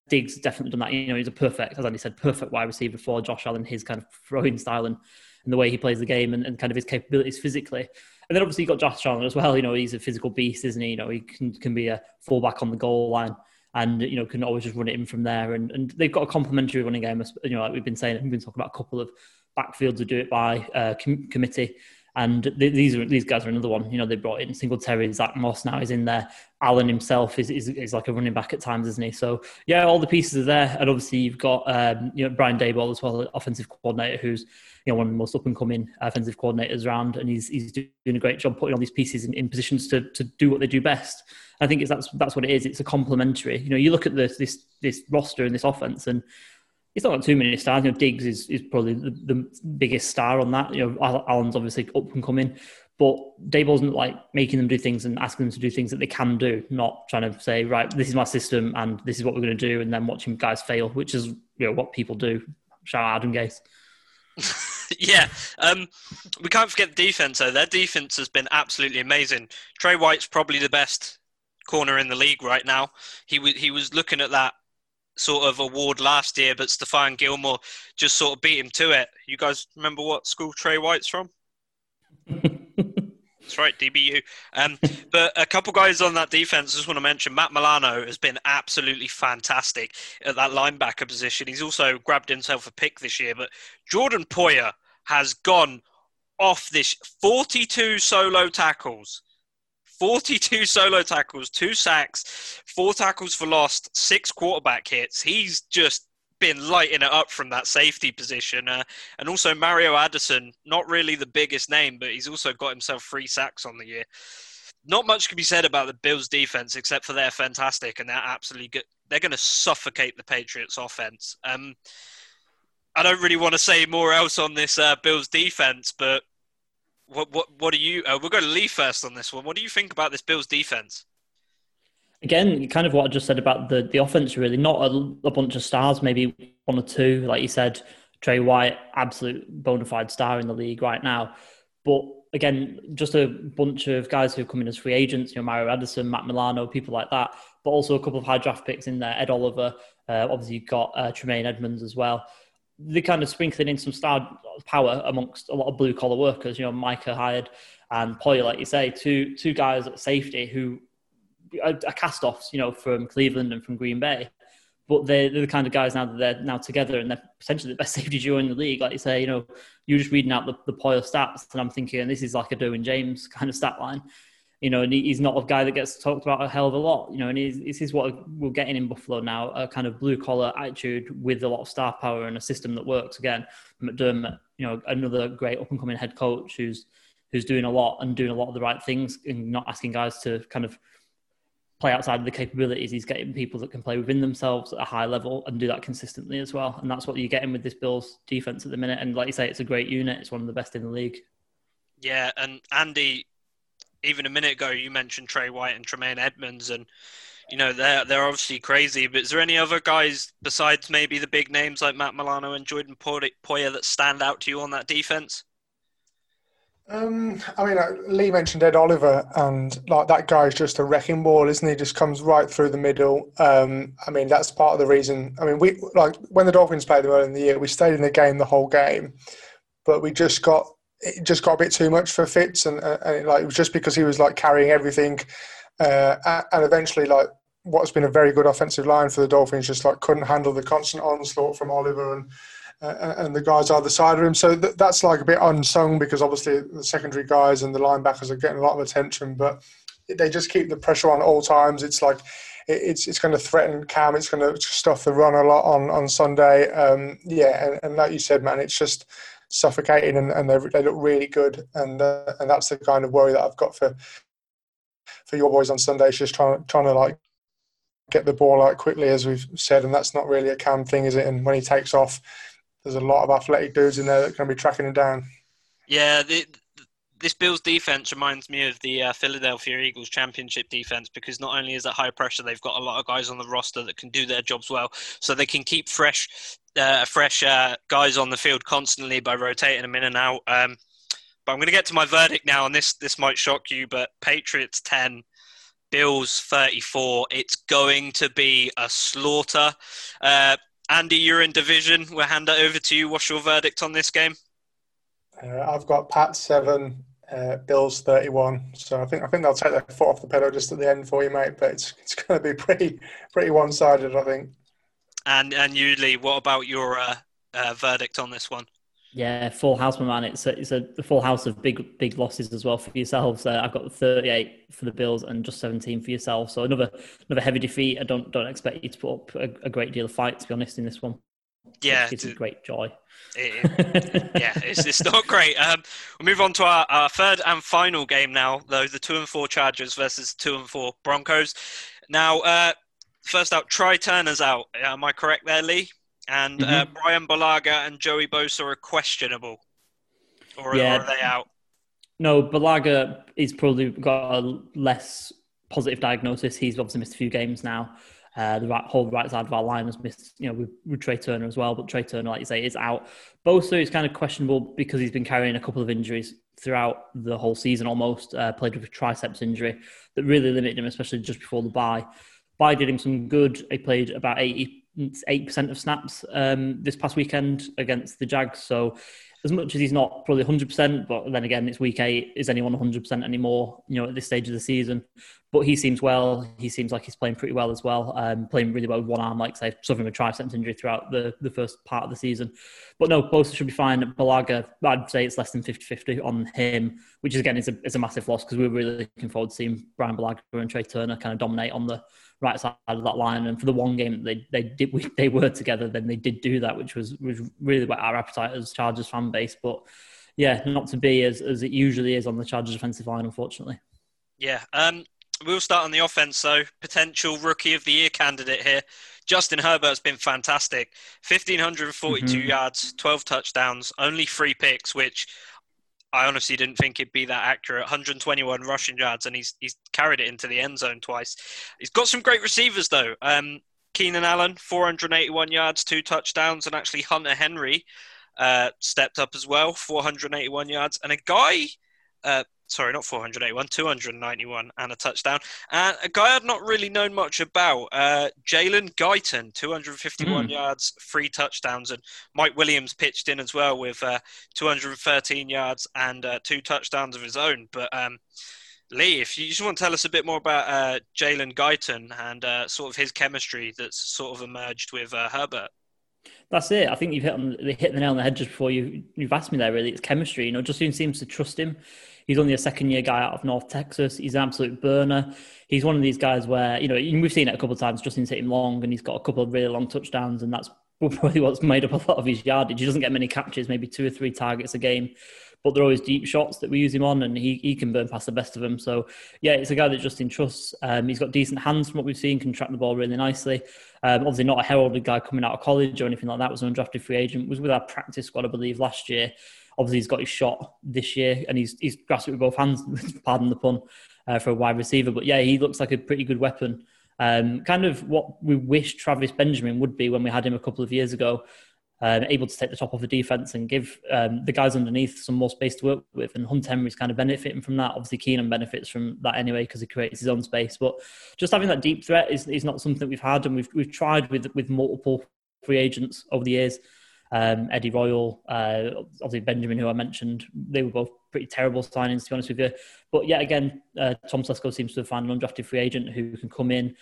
Diggs definitely done that. You know, he's a perfect, as Andy said, perfect wide receiver for Josh Allen, his kind of throwing style and, and the way he plays the game and, and kind of his capabilities physically. And then obviously you've got Josh Allen as well. You know, he's a physical beast, isn't he? You know, he can, can be a fullback on the goal line and, you know, can always just run it in from there. And, and they've got a complementary running game. You know, like we've been saying, we've been talking about a couple of backfields to do it by uh, com- committee. And these are these guys are another one. You know, they brought in Singletary, Zach Moss now is in there. Allen himself is, is, is like a running back at times, isn't he? So yeah, all the pieces are there, and obviously you've got um, you know Brian Daboll as well, offensive coordinator, who's you know one of the most up and coming offensive coordinators around, and he's he's doing a great job putting all these pieces in, in positions to to do what they do best. I think it's that's that's what it is. It's a complementary. You know, you look at this this this roster and this offense, and it's not got too many stars. You know, Diggs is, is probably the, the biggest star on that. You know, Allen's obviously up and coming, but Daboll's not like making them do things and asking them to do things that they can do, not trying to say, right, this is my system and this is what we're going to do, and then watching guys fail, which is you know what people do. Shout out Adam Gase. yeah, um, we can't forget the defense though. Their defense has been absolutely amazing. Trey White's probably the best corner in the league right now. He was he was looking at that sort of award last year, but Stephon Gilmore just sort of beat him to it. You guys remember what school Trey White's from? That's right, DBU. Um, but a couple guys on that defense, I just want to mention Matt Milano has been absolutely fantastic at that linebacker position. He's also grabbed himself a pick this year, but Jordan Poyer has gone off this 42 solo tackles 42 solo tackles, two sacks, four tackles for lost, six quarterback hits. He's just been lighting it up from that safety position. Uh, and also Mario Addison, not really the biggest name, but he's also got himself three sacks on the year. Not much can be said about the Bills' defense, except for they're fantastic and they're absolutely good. They're going to suffocate the Patriots' offense. Um, I don't really want to say more else on this uh, Bills' defense, but what what what do you? Uh, we're going to leave first on this one. What do you think about this Bills defense? Again, kind of what I just said about the the offense. Really, not a, a bunch of stars, maybe one or two. Like you said, Trey White, absolute bona fide star in the league right now. But again, just a bunch of guys who come in as free agents. You know, Mario Addison, Matt Milano, people like that. But also a couple of high draft picks in there. Ed Oliver. Uh, obviously, you've got uh, Tremaine Edmunds as well they kind of sprinkling in some star power amongst a lot of blue collar workers. You know, Micah Hyde and Poyer, like you say, two two guys at safety who are, are cast offs, you know, from Cleveland and from Green Bay. But they're, they're, the kind of guys now that they're now together and they're potentially the best safety duo in the league. Like you say, you know, you're just reading out the, the Poyer stats, and I'm thinking this is like a Derwin James kind of stat line you know, and he's not a guy that gets talked about a hell of a lot, you know, and this is what we're getting in Buffalo now, a kind of blue collar attitude with a lot of star power and a system that works. Again, McDermott, you know, another great up and coming head coach who's who's doing a lot and doing a lot of the right things and not asking guys to kind of play outside of the capabilities. He's getting people that can play within themselves at a high level and do that consistently as well. And that's what you're getting with this Bills defense at the minute. And like you say, it's a great unit. It's one of the best in the league. Yeah, and Andy, even a minute ago you mentioned Trey White and Tremaine Edmunds, and you know they're they're obviously crazy. But is there any other guys besides maybe the big names like Matt Milano and Jordan Poyer that stand out to you on that defense? Um, I mean, uh, Lee mentioned Ed Oliver, and like that guy is just a wrecking ball, isn't he? Just comes right through the middle. Um, I mean, that's part of the reason. I mean, we like when the Dolphins played them early in the year, we stayed in the game the whole game, but we just got it just got a bit too much for Fitz, and, uh, and it, like it was just because he was like carrying everything, uh, and eventually like what's been a very good offensive line for the Dolphins just like couldn't handle the constant onslaught from Oliver and. Uh, and the guys either side of him, so th- that's like a bit unsung because obviously the secondary guys and the linebackers are getting a lot of attention, but they just keep the pressure on at all times. It's like it's it's going to threaten Cam. It's going to stuff the run a lot on on Sunday. Um, yeah, and, and, like you said, man, it's just suffocating and, and they look really good. And uh, and that's the kind of worry that I've got for for your boys on Sunday. It's just trying trying to like get the ball out quickly, as we've said, and that's not really a Cam thing, is it? And when he takes off, there's a lot of athletic dudes in there that can be tracking him down. Yeah, the, this Bills defense reminds me of the uh, Philadelphia Eagles championship defense because not only is it high pressure, they've got a lot of guys on the roster that can do their jobs well, so they can keep fresh, uh, fresh uh, guys on the field constantly by rotating them in and out. Um, but I'm going to get to my verdict now, and this this might shock you, but Patriots ten, Bills 34. It's going to be a slaughter. Uh, Andy, you're in division. We'll hand it over to you. What's your verdict on this game? Uh, I've got Pat seven, uh, Bills 31. So I think I think they'll take their foot off the pedal just at the end for you, mate. But it's it's going to be pretty pretty one sided, I think. And and you, Lee, what about your uh, uh, verdict on this one? Yeah, full house, my man. It's a, it's a full house of big big losses as well for yourselves. Uh, I've got 38 for the Bills and just 17 for yourself. So another another heavy defeat. I don't don't expect you to put up a, a great deal of fight to be honest in this one. Yeah, it's a great joy. It, yeah, it's, it's not great. Um, we'll move on to our, our third and final game now, though the two and four Chargers versus two and four Broncos. Now, uh, first out, Trai Turner's out. Am I correct there, Lee? And uh, mm-hmm. uh, Bryan Bulaga and Joey Bosa are questionable, or, yeah. or are they out? No, Bulaga is probably got a less positive diagnosis. He's obviously missed a few games now. Uh, the right, whole right side of our line has missed, you know, with, with Trai Turner as well. But Trai Turner, like you say, is out. Bosa is kind of questionable because he's been carrying a couple of injuries throughout the whole season almost. Uh, played with a triceps injury that really limited him, especially just before the bye. Bye did him some good. He played about 88% of snaps um, this past weekend against the Jags. So as much as he's not probably 100%, but then again, it's week eight. Is anyone 100% anymore, you know, at this stage of the season? But he seems well. He seems like he's playing pretty well as well, um, playing really well with one arm, like say, suffering a triceps injury throughout the, the first part of the season. But no, Bosa should be fine. Bulaga, I'd say it's less than 50 50 on him, which is, again is a, is a massive loss because we were really looking forward to seeing Bryan Bulaga and Trai Turner kind of dominate on the right side of that line. And for the one game that they they did we, they were together, then they did do that, which was was really what our appetite as Chargers fan base. But yeah, not to be as as it usually is on the Chargers offensive line, unfortunately. Yeah. Um. We'll start on the offense, so potential rookie of the year candidate here. Justin Herbert's been fantastic. 1,542 mm-hmm. yards, 12 touchdowns, only three picks, which I honestly didn't think it'd be that accurate. 121 rushing yards, and he's he's carried it into the end zone twice. He's got some great receivers though. Um, Keenan Allen, 481 yards, two touchdowns, and actually Hunter Henry uh, stepped up as well, 481 yards, and a guy. Uh, sorry, not 481, 291 and a touchdown. And a guy I'd not really known much about, uh, Jalen Guyton, 251 mm. yards, three touchdowns. And Mike Williams pitched in as well with uh, 213 yards and uh, two touchdowns of his own. But um, Lee, if you just want to tell us a bit more about uh, Jalen Guyton and uh, sort of his chemistry that's sort of emerged with uh, Herbert. That's it. I think you've hit on hit the nail on the head just before you you've asked me there. Really, it's chemistry. You know, Justin seems to trust him. He's only a second year guy out of North Texas. He's an absolute burner. He's one of these guys where, you know, we've seen it a couple of times. Justin's hit him long and he's got a couple of really long touchdowns, and that's probably what's made up a lot of his yardage. He doesn't get many catches, maybe two or three targets a game, but they're always deep shots that we use him on, and he, he can burn past the best of them. So, yeah, it's a guy that Justin trusts. Um, he's got decent hands from what we've seen, can track the ball really nicely. Um, obviously, not a heralded guy coming out of college or anything like that. Was an undrafted free agent. Was with our practice squad, I believe, last year. Obviously, he's got his shot this year, and he's he's grasped it with both hands. pardon the pun, uh, for a wide receiver. But yeah, he looks like a pretty good weapon. Um, kind of what we wish Travis Benjamin would be when we had him a couple of years ago. Um, able to take the top off the defense and give um, the guys underneath some more space to work with. And Hunt Henry's kind of benefiting from that. Obviously, Keenan benefits from that anyway because he creates his own space. But just having that deep threat is, is not something we've had, and we've we've tried with with multiple free agents over the years um, Eddie Royal, uh, obviously Benjamin, who I mentioned, they were both pretty terrible signings, to be honest with you. But yet again, uh, Tom Telesco seems to have found an undrafted free agent who can come in,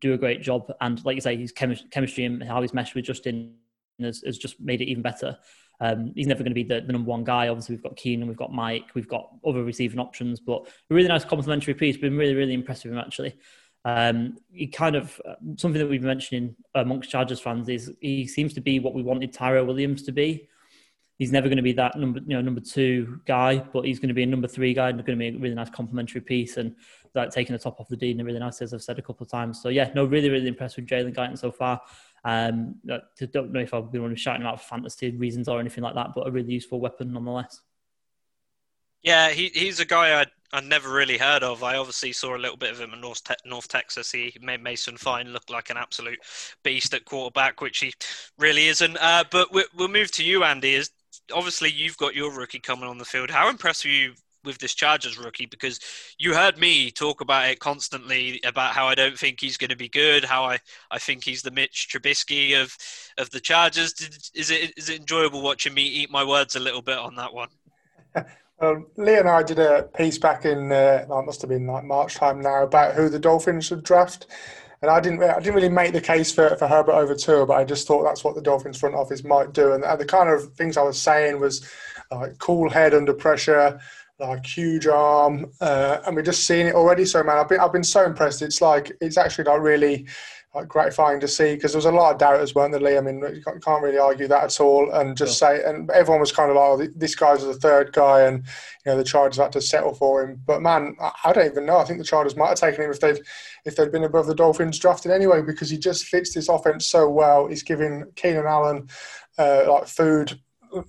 do a great job, and like you say, his chemistry and how he's meshed with Justin has, has just made it even better. Um, he's never going to be the, the, number one guy. Obviously, we've got Keenan, we've got Mike, we've got other receiving options, but a really nice complementary piece. Been really, really impressed with him actually. Um, he kind of uh, something that we've been mentioning amongst Chargers fans is he seems to be what we wanted Tyrell Williams to be. He's never going to be that number, you know, number two guy, but he's going to be a number three guy and going to be a really nice complementary piece and like taking the top off the D and really nice, as I've said a couple of times. So yeah, no, really, really impressed with Jalen Guyton so far. Um, I don't know if I've been one shouting out for fantasy reasons or anything like that, but a really useful weapon nonetheless. Yeah, he, he's a guy I I never really heard of. I obviously saw a little bit of him in North, Te- North Texas. He made Mason Fine look like an absolute beast at quarterback, which he really isn't. Uh, but we, will move to you, Andy. Is obviously you've got your rookie coming on the field. How impressed were you with this Chargers rookie? Because you heard me talk about it constantly about how I don't think he's going to be good. How I, I think he's the Mitch Trubisky of of the Chargers. Did, is it is it enjoyable watching me eat my words a little bit on that one? Um, Lee and I did a piece back in, uh, must have been like March time now, about who the Dolphins should draft. And I didn't, I didn't really make the case for, for Herbert over Tua, but I just thought that's what the Dolphins front office might do. And, the kind of things I was saying was like cool head under pressure, like huge arm, uh, and we're just seeing it already. So man, I've been I've been so impressed. It's like it's actually like really like gratifying to see because there was a lot of doubters, weren't there, Lee? I mean, you can't really argue that at all. And just say, and everyone was kind of like, oh, this guy's the third guy, and you know the Chargers had to settle for him. But man, I don't even know. I think the Chargers might have taken him if they'd if they'd been above the Dolphins drafted anyway because he just fits this offense so well. He's giving Keenan Allen uh, like food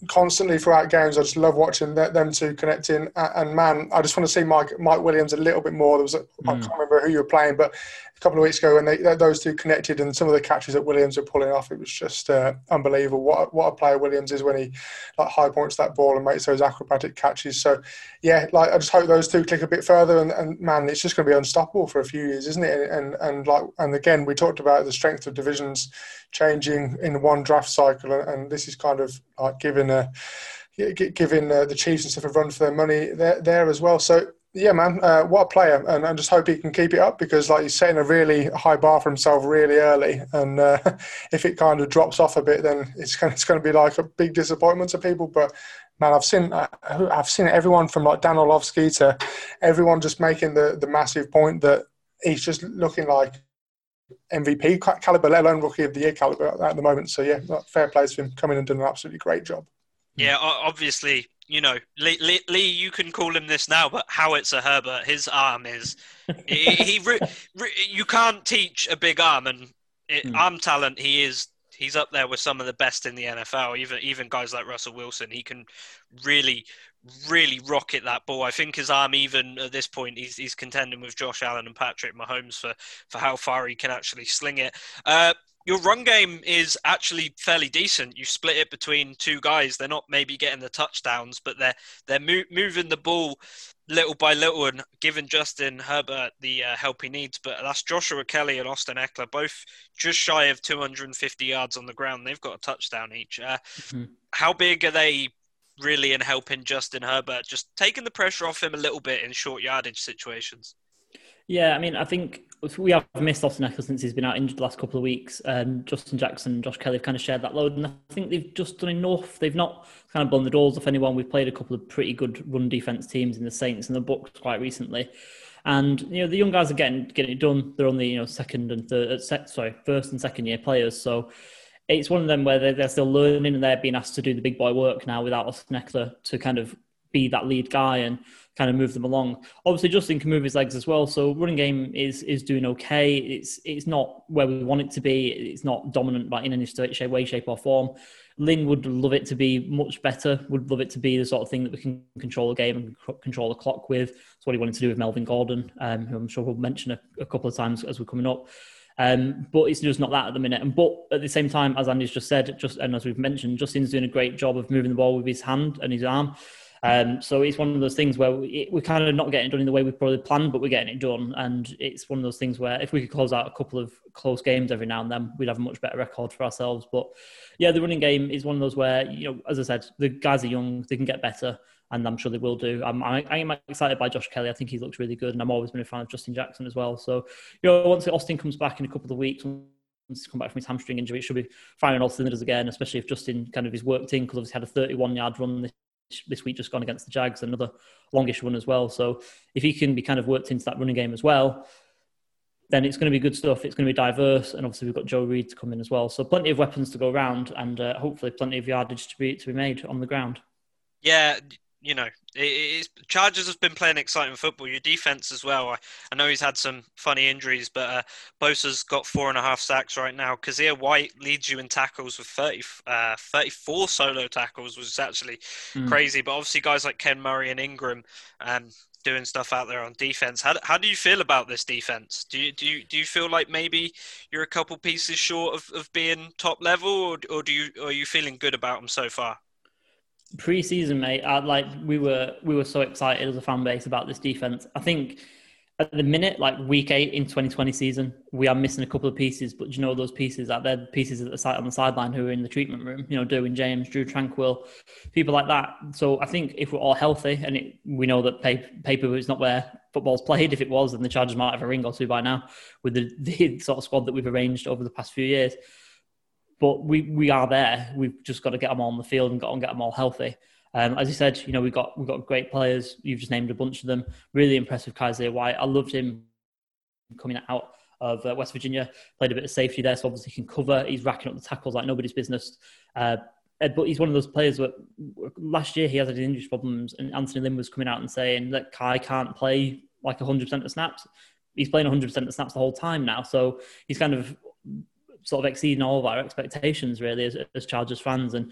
constantly throughout games. I just love watching them two connecting. And man, I just want to see Mike Mike Williams a little bit more. There was a, mm. I can't remember who you were playing, but couple of weeks ago when they, those two connected and some of the catches that Williams were pulling off, it was just uh, unbelievable. What what a player Williams is when he like high points that ball and makes those acrobatic catches. So yeah, like I just hope those two click a bit further and, and man, it's just going to be unstoppable for a few years, isn't it? And and like and again, we talked about the strength of divisions changing in one draft cycle, and, and this is kind of like giving a giving uh, the Chiefs and stuff a run for their money there, there as well. So yeah, man, uh, what a player, and I just hope he can keep it up because, like, he's setting a really high bar for himself really early, and uh, if it kind of drops off a bit, then it's going, it's going to be like a big disappointment to people. But man, I've seen uh, I've seen everyone from like Dan Orlovsky to everyone just making the the massive point that he's just looking like MVP caliber, let alone Rookie of the Year caliber at the moment. So yeah, fair play to him coming and doing an absolutely great job. Yeah, obviously you know, Lee, Lee, Lee, you can call him this now, but Howitzer Herbert, his arm is he. he re, re, you can't teach a big arm, and it, mm. arm talent. He is he's up there with some of the best in the NFL. Even even guys like Russell Wilson, he can really really rocket that ball. I think his arm, even at this point, he's, he's contending with Josh Allen and Patrick Mahomes for, for how far he can actually sling it. Uh, your run game is actually fairly decent. You split it between two guys. They're not maybe getting the touchdowns, but they're they're mo- moving the ball little by little and giving Justin Herbert the uh, help he needs. But that's Joshua Kelly and Austin Ekeler, both just shy of 250 yards on the ground. They've got a touchdown each. Uh, mm-hmm. How big are they really in helping Justin Herbert, just taking the pressure off him a little bit in short yardage situations? Yeah, I mean, I think we have missed Austin Ekeler since he's been out injured the last couple of weeks. And Justin Jackson, Josh Kelly have kind of shared that load, and I think they've just done enough. They've not kind of blown the doors off anyone. We've played a couple of pretty good run defense teams in the Saints and the Bucs quite recently, and you know the young guys are getting getting it done. They're only you know second and third, uh, sorry, first and second year players, so it's one of them where they're, still learning and they're being asked to do the big boy work now without Austin Ekeler to kind of be that lead guy and kind of move them along. Obviously, Justin can move his legs as well, so running game is is doing okay. It's it's not where we want it to be. It's not dominant by in any shape, way, shape, or form. Lynn would love it to be much better. Would love it to be the sort of thing that we can control the game and control the clock with. That's what he wanted to do with Melvin Gordon, um, who I'm sure we'll mention a, a couple of times as we're coming up. Um, but it's just not that at the minute. And but at the same time, as Andy's just said, just and as we've mentioned, Justin's doing a great job of moving the ball with his hand and his arm. Um, so it's one of those things where we, we're kind of not getting it done in the way we probably planned, but we're getting it done. And it's one of those things where if we could close out a couple of close games every now and then, we'd have a much better record for ourselves. But yeah, the running game is one of those where, you know, as I said, the guys are young, they can get better, and I'm sure they will do. I'm, I, I am excited by Josh Kelly. I think he looks really good, and I'm always been a fan of Justin Jackson as well. So, you know, once Austin comes back in a couple of weeks, once come back from his hamstring injury, it should be firing all cylinders again, especially if Justin kind of is worked in because obviously had a 31 yard run this this week just gone against the Jags, another longish run as well. So if he can be kind of worked into that running game as well, then it's going to be good stuff. It's going to be diverse, and obviously we've got Joe Reed to come in as well. So plenty of weapons to go around, and uh, hopefully plenty of yardage to be to be made on the ground. Yeah, you know, it, Chargers have been playing exciting football. Your defense as well. I, I know he's had some funny injuries, but uh, Bosa's got four and a half sacks right now. Kyzir White leads you in tackles with 30, uh, 34 solo tackles, which is actually mm. crazy. But obviously, guys like Ken Murray and Ingram um, doing stuff out there on defense. How, how do you feel about this defense? Do you, do you do you feel like maybe you're a couple pieces short of, of being top level, or, or do you or are you feeling good about them so far? Pre-season, mate, I, like we were we were so excited as a fan base about this defense. I think at the minute, like week eight in 2020 season, we are missing a couple of pieces. But you know those pieces that they're pieces at the side on the sideline who are in the treatment room. You know, Derwin James, Drue Tranquill, people like that. So I think if we're all healthy, and it, we know that paper is not where football's played. If it was, then the Chargers might have a ring or two by now with the, the sort of squad that we've arranged over the past few years. But we we are there. We've just got to get them all on the field and got and get them all healthy. Um, as you said, you know we've got we've got great players. You've just named a bunch of them. Really impressive, Kyzir White. I loved him coming out of uh, West Virginia. Played a bit of safety there, so obviously he can cover. He's racking up the tackles like nobody's business. Uh, but he's one of those players that last year he had injury problems, and Anthony Lynn was coming out and saying that Kai can't play like 100% of snaps. He's playing 100% of snaps the whole time now, so he's kind of sort of exceeding all of our expectations really as, as Chargers fans. And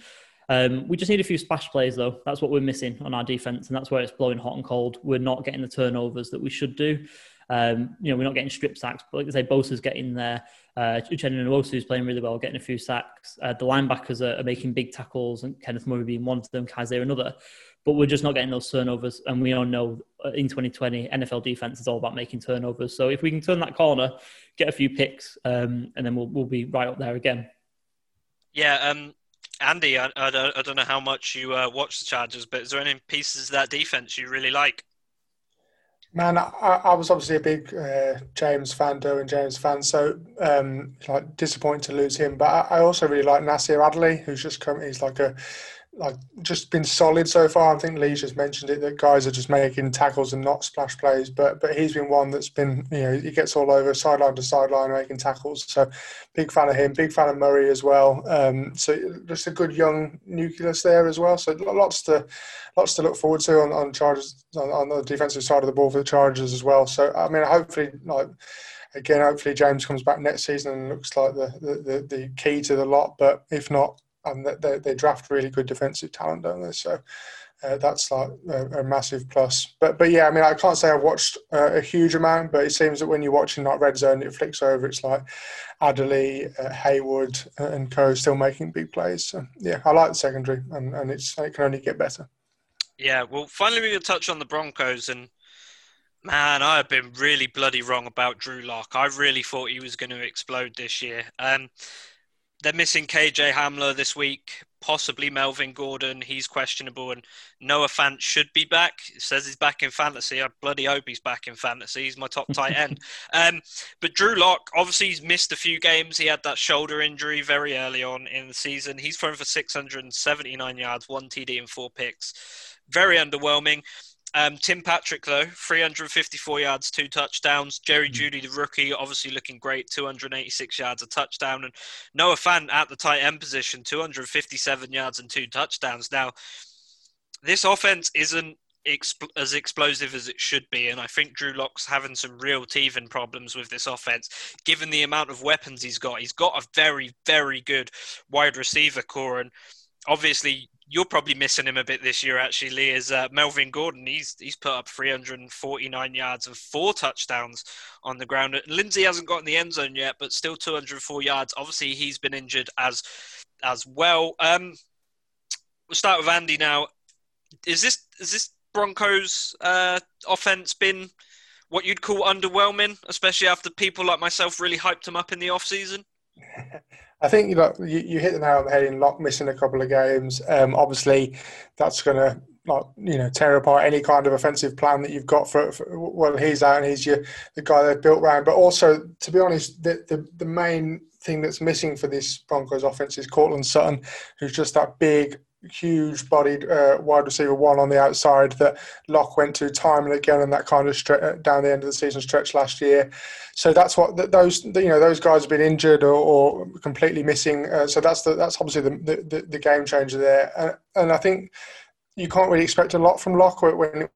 um, we just need a few splash plays, though. That's what we're missing on our defense, and that's where it's blowing hot and cold. We're not getting the turnovers that we should do. Um, you know, we're not getting strip sacks, but like I say, Bosa's getting there. Uh, Uchenna is playing really well, getting a few sacks. Uh, the linebackers are, are, making big tackles, and Kenneth Murray being one of them, Kyzir another. But we're just not getting those turnovers, and we all know uh, in 2020 NFL defense is all about making turnovers. So if we can turn that corner, get a few picks, um, and then we'll we'll be right up there again. Yeah, um, Andy, I, I, don't, I don't know how much you uh, watch the Chargers, but is there any pieces of that defense you really like? Man, I, I was obviously a big uh, James fan, Derwin James fan, so um, like disappointed to lose him. But I, I also really like Nasir Adderley, who's just come. He's like a like just been solid so far. I think Lee just mentioned it that guys are just making tackles and not splash plays. But but he's been one that's been you know he gets all over sideline to sideline making tackles. So big fan of him. Big fan of Murray as well. Um, so just a good young nucleus there as well. So lots to lots to look forward to on on on, on the defensive side of the ball for the Chargers as well. So I mean hopefully like again, hopefully James comes back next season and looks like the, the, the, the, key to the lot. But if not, and they, they draft really good defensive talent, don't they? So uh, that's like a, a, massive plus. But but yeah, I mean, I can't say I've watched uh, a huge amount, but it seems that when you're watching like Red Zone, it flicks over. It's like Adderley, uh, Hayward, uh, and Co. still making big plays. So yeah, I like the secondary, and, and it's it can only get better. Yeah, well, finally we can touch on the Broncos and. Man, I have been really bloody wrong about Drew Lock. I really thought he was going to explode this year. Um, they're missing KJ Hamler this week, possibly Melvin Gordon. He's questionable, and Noah Fant should be back. It says he's back in fantasy. I bloody hope he's back in fantasy. He's my top tight end. Um, but Drew Lock, obviously, he's missed a few games. He had that shoulder injury very early on in the season. He's thrown for 679 yards, one TD, and four picks. Very underwhelming. Um, Tim Patrick, though, 354 yards, two touchdowns. Jerry mm. Jeudy, the rookie, obviously looking great, 286 yards, a touchdown. And Noah Fant at the tight end position, 257 yards and two touchdowns. Now, this offense isn't exp- as explosive as it should be. And I think Drew Lock's having some real teething problems with this offense, given the amount of weapons he's got. He's got a very, very good wide receiver core. And obviously, you're probably missing him a bit this year, actually, Lee, is uh, Melvin Gordon. He's he's put up 349 yards and four touchdowns on the ground. Lindsay hasn't got in the end zone yet, but still 204 yards. Obviously, he's been injured as as well. Um, we'll start with Andy now. Is this is this Broncos uh, offense been what you'd call underwhelming, especially after people like myself really hyped them up in the off season? I think you know you, you hit the nail on the head in Lock missing a couple of games. Um, obviously, that's going to like you know tear apart any kind of offensive plan that you've got for, for well he's out and he's your, the guy they've built around. But also, to be honest, the, the the main thing that's missing for this Broncos offense is Courtland Sutton, who's just that big huge bodied uh, wide receiver one on the outside that Lock went to time and again and that kind of uh, down the end of the season stretch last year. So that's what those you know those guys have been injured or, or completely missing. Uh, so that's the, that's obviously the, the, the game changer there. And, and I think you can't really expect a lot from Lock when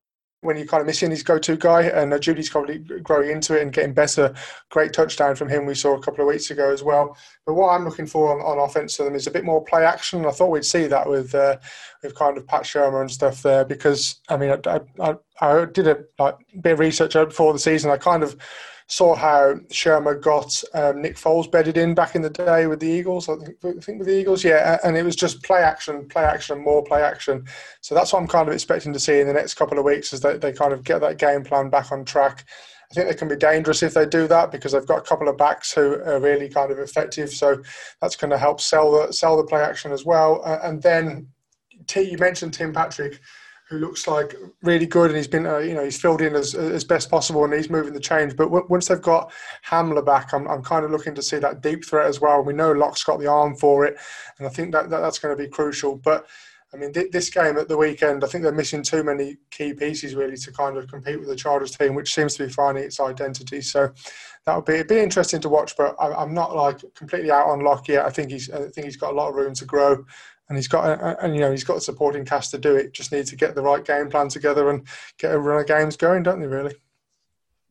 when you're kind of missing his go-to guy, and uh, Jeudy's probably growing into it and getting better. Great touchdown from him we saw a couple of weeks ago as well. But what I'm looking for on, on offense for them is a bit more play action. I thought we'd see that with uh, with kind of Pat Shurmur and stuff there because I mean I, I, I did a like, bit of research before the season. I kind of saw how Shurmur got um, Nick Foles bedded in back in the day with the Eagles. I think, I think with the Eagles, yeah, and it was just play action, play action, more play action. So that's what I'm kind of expecting to see in the next couple of weeks as they, they kind of get that game plan back on track. I think they can be dangerous if they do that because they've got a couple of backs who are really kind of effective. So that's going to help sell the sell the play action as well. Uh, and then T, you mentioned Tim Patrick, who looks like really good, and he's been uh, you know he's filled in as as best possible, and he's moving the change. But w- once they've got Hamler back, I'm I'm kind of looking to see that deep threat as well. We know Lock's got the arm for it, and I think that, that that's going to be crucial. But I mean, this game at the weekend, I think they're missing too many key pieces really to kind of compete with the Chargers team, which seems to be finding its identity. So that would be be interesting to watch. But I'm not like completely out on Lock yet. I think he's I think he's got a lot of room to grow, and he's got a, and you know he's got a supporting cast to do it. Just need to get the right game plan together and get a run of games going, don't they? Really?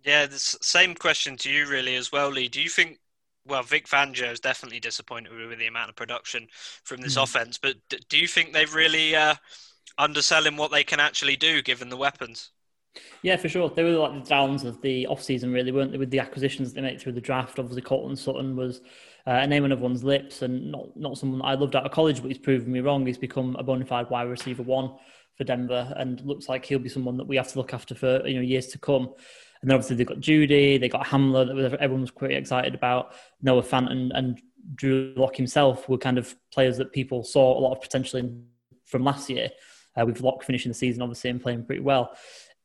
Yeah, the same question to you really as well, Lee. Do you think well, Vic Fangio is definitely disappointed with the amount of production from this mm. offense. But do you think they've really uh, underselling what they can actually do given the weapons? Yeah, for sure. They were like the downs of the offseason, really, weren't they? With the acquisitions they made through the draft. Obviously, Courtland Sutton was uh, a name on everyone's lips and not, not someone I loved out of college, but he's proven me wrong. He's become a bona fide wide receiver one for Denver and looks like he'll be someone that we have to look after for you know years to come. And then obviously they've got Jeudy, they got Hamler that everyone was quite excited about. Noah Fant and, and Drew Lock himself were kind of players that people saw a lot of potential in from last year. Uh, with Lock finishing the season obviously and playing pretty well.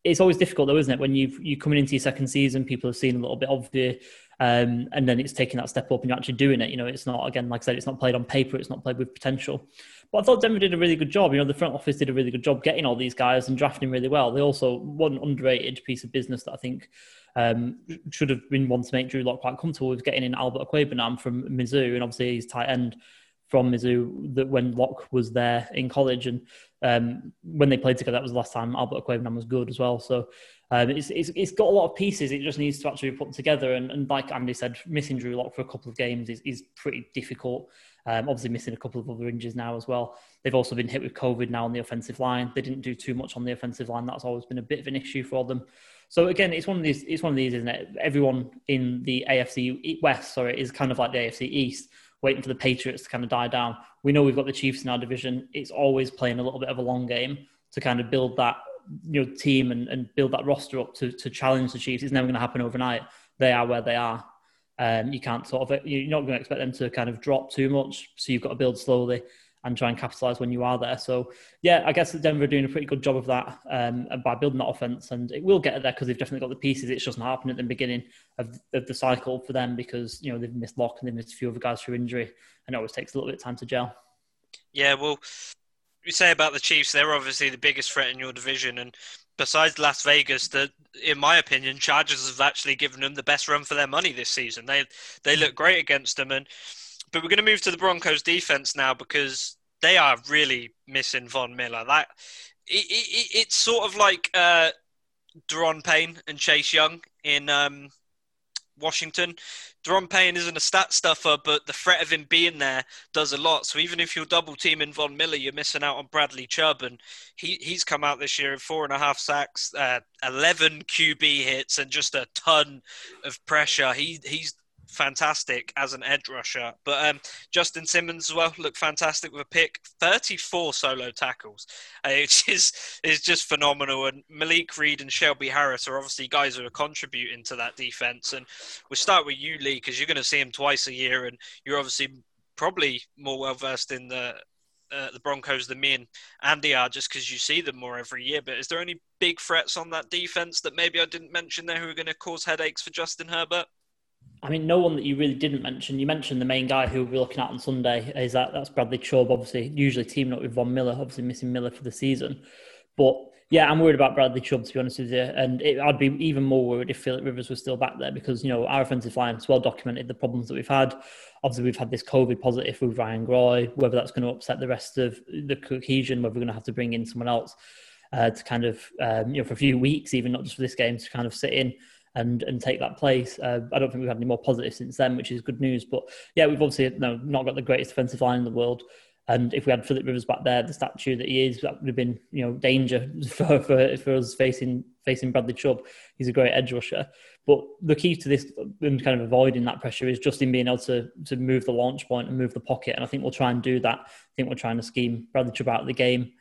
It's always difficult though, isn't it? When you've you coming into your second season, people have seen a little bit of the um, and then it's taking that step up and you're actually doing it. You know, it's not again, like I said, it's not played on paper, it's not played with potential. But I thought Denver did a really good job. You know, the front office did a really good job getting all these guys and drafting really well. They also one underrated piece of business that I think um, should have been one to make Drew Lock quite comfortable with getting in Albert Okwuegbunam from Mizzou, and obviously he's tight end from Mizzou that when Lock was there in college and um, when they played together, that was the last time Albert Okwuegbunam was good as well. So um, it's, it's, it's got a lot of pieces. It just needs to actually be put together. And, and like Andy said, missing Drew Lock for a couple of games is, is pretty difficult. Um, obviously, missing a couple of other injuries now as well. They've also been hit with COVID now on the offensive line. They didn't do too much on the offensive line. That's always been a bit of an issue for them. So again, it's one of these. It's one of these, isn't it? Everyone in the AFC West, sorry, is kind of like the AFC East, waiting for the Patriots to kind of die down. We know we've got the Chiefs in our division. It's always playing a little bit of a long game to kind of build that you know team and, and build that roster up to to challenge the Chiefs. It's never going to happen overnight. They are where they are. Um, you can't sort of you're not going to expect them to kind of drop too much. So you've got to build slowly and try and capitalize when you are there. So yeah, I guess Denver are doing a pretty good job of that um, by building that offense, and it will get there because they've definitely got the pieces. It's just not happened at the beginning of, of the cycle for them because you know they've missed Lock and they've missed a few other guys through injury, and it always takes a little bit of time to gel. Yeah, well, you say about the Chiefs, they're obviously the biggest threat in your division, and besides Las Vegas, that in my opinion, Chargers have actually given them the best run for their money this season. They they look great against them, and but we're going to move to the Broncos defense now because they are really missing Von Miller. That it, it, it's sort of like uh, Daron Payne and Chase Young in um, Washington. Daron Payne isn't a stat stuffer, but the threat of him being there does a lot. So even if you're double teaming Von Miller, you're missing out on Bradley Chubb, and he he's come out this year in four and a half sacks, uh, eleven QB hits, and just a ton of pressure. He he's fantastic as an edge rusher. But um, Justin Simmons as well looked fantastic with a pick, 34 solo tackles, uh, which is is just phenomenal. And Malik Reed and Shelby Harris are obviously guys who are contributing to that defense. And we'll start with you, Lee, because you're going to see him twice a year, and you're obviously probably more well versed in the. Uh, the Broncos than me and Andy are just because you see them more every year. But is there any big threats on that defense that maybe I didn't mention there who are going to cause headaches for Justin Herbert? I mean, no one that you really didn't mention. You mentioned the main guy who we're looking at on Sunday is that that's Bradley Chubb, obviously, usually teaming up with Von Miller, obviously missing Miller for the season. But yeah, I'm worried about Bradley Chubb to be honest with you, and it, I'd be even more worried if Philip Rivers was still back there because you know our offensive line has well documented the problems that we've had. Obviously, we've had this COVID positive with Ryan Groy. Whether that's going to upset the rest of the cohesion, whether we're going to have to bring in someone else uh, to kind of um, you know for a few weeks, even not just for this game, to kind of sit in and and take that place. Uh, I don't think we've had any more positive since then, which is good news. But yeah, we've obviously no, not got the greatest defensive line in the world. And if we had Philip Rivers back there, the statue that he is, that would have been you know danger for, for, for us facing facing Bradley Chubb. He's a great edge rusher. But the key to this and kind of avoiding that pressure is just in being able to to move the launch point and move the pocket. And I think we'll try and do that. I think we're trying to scheme Bradley Chubb out of the game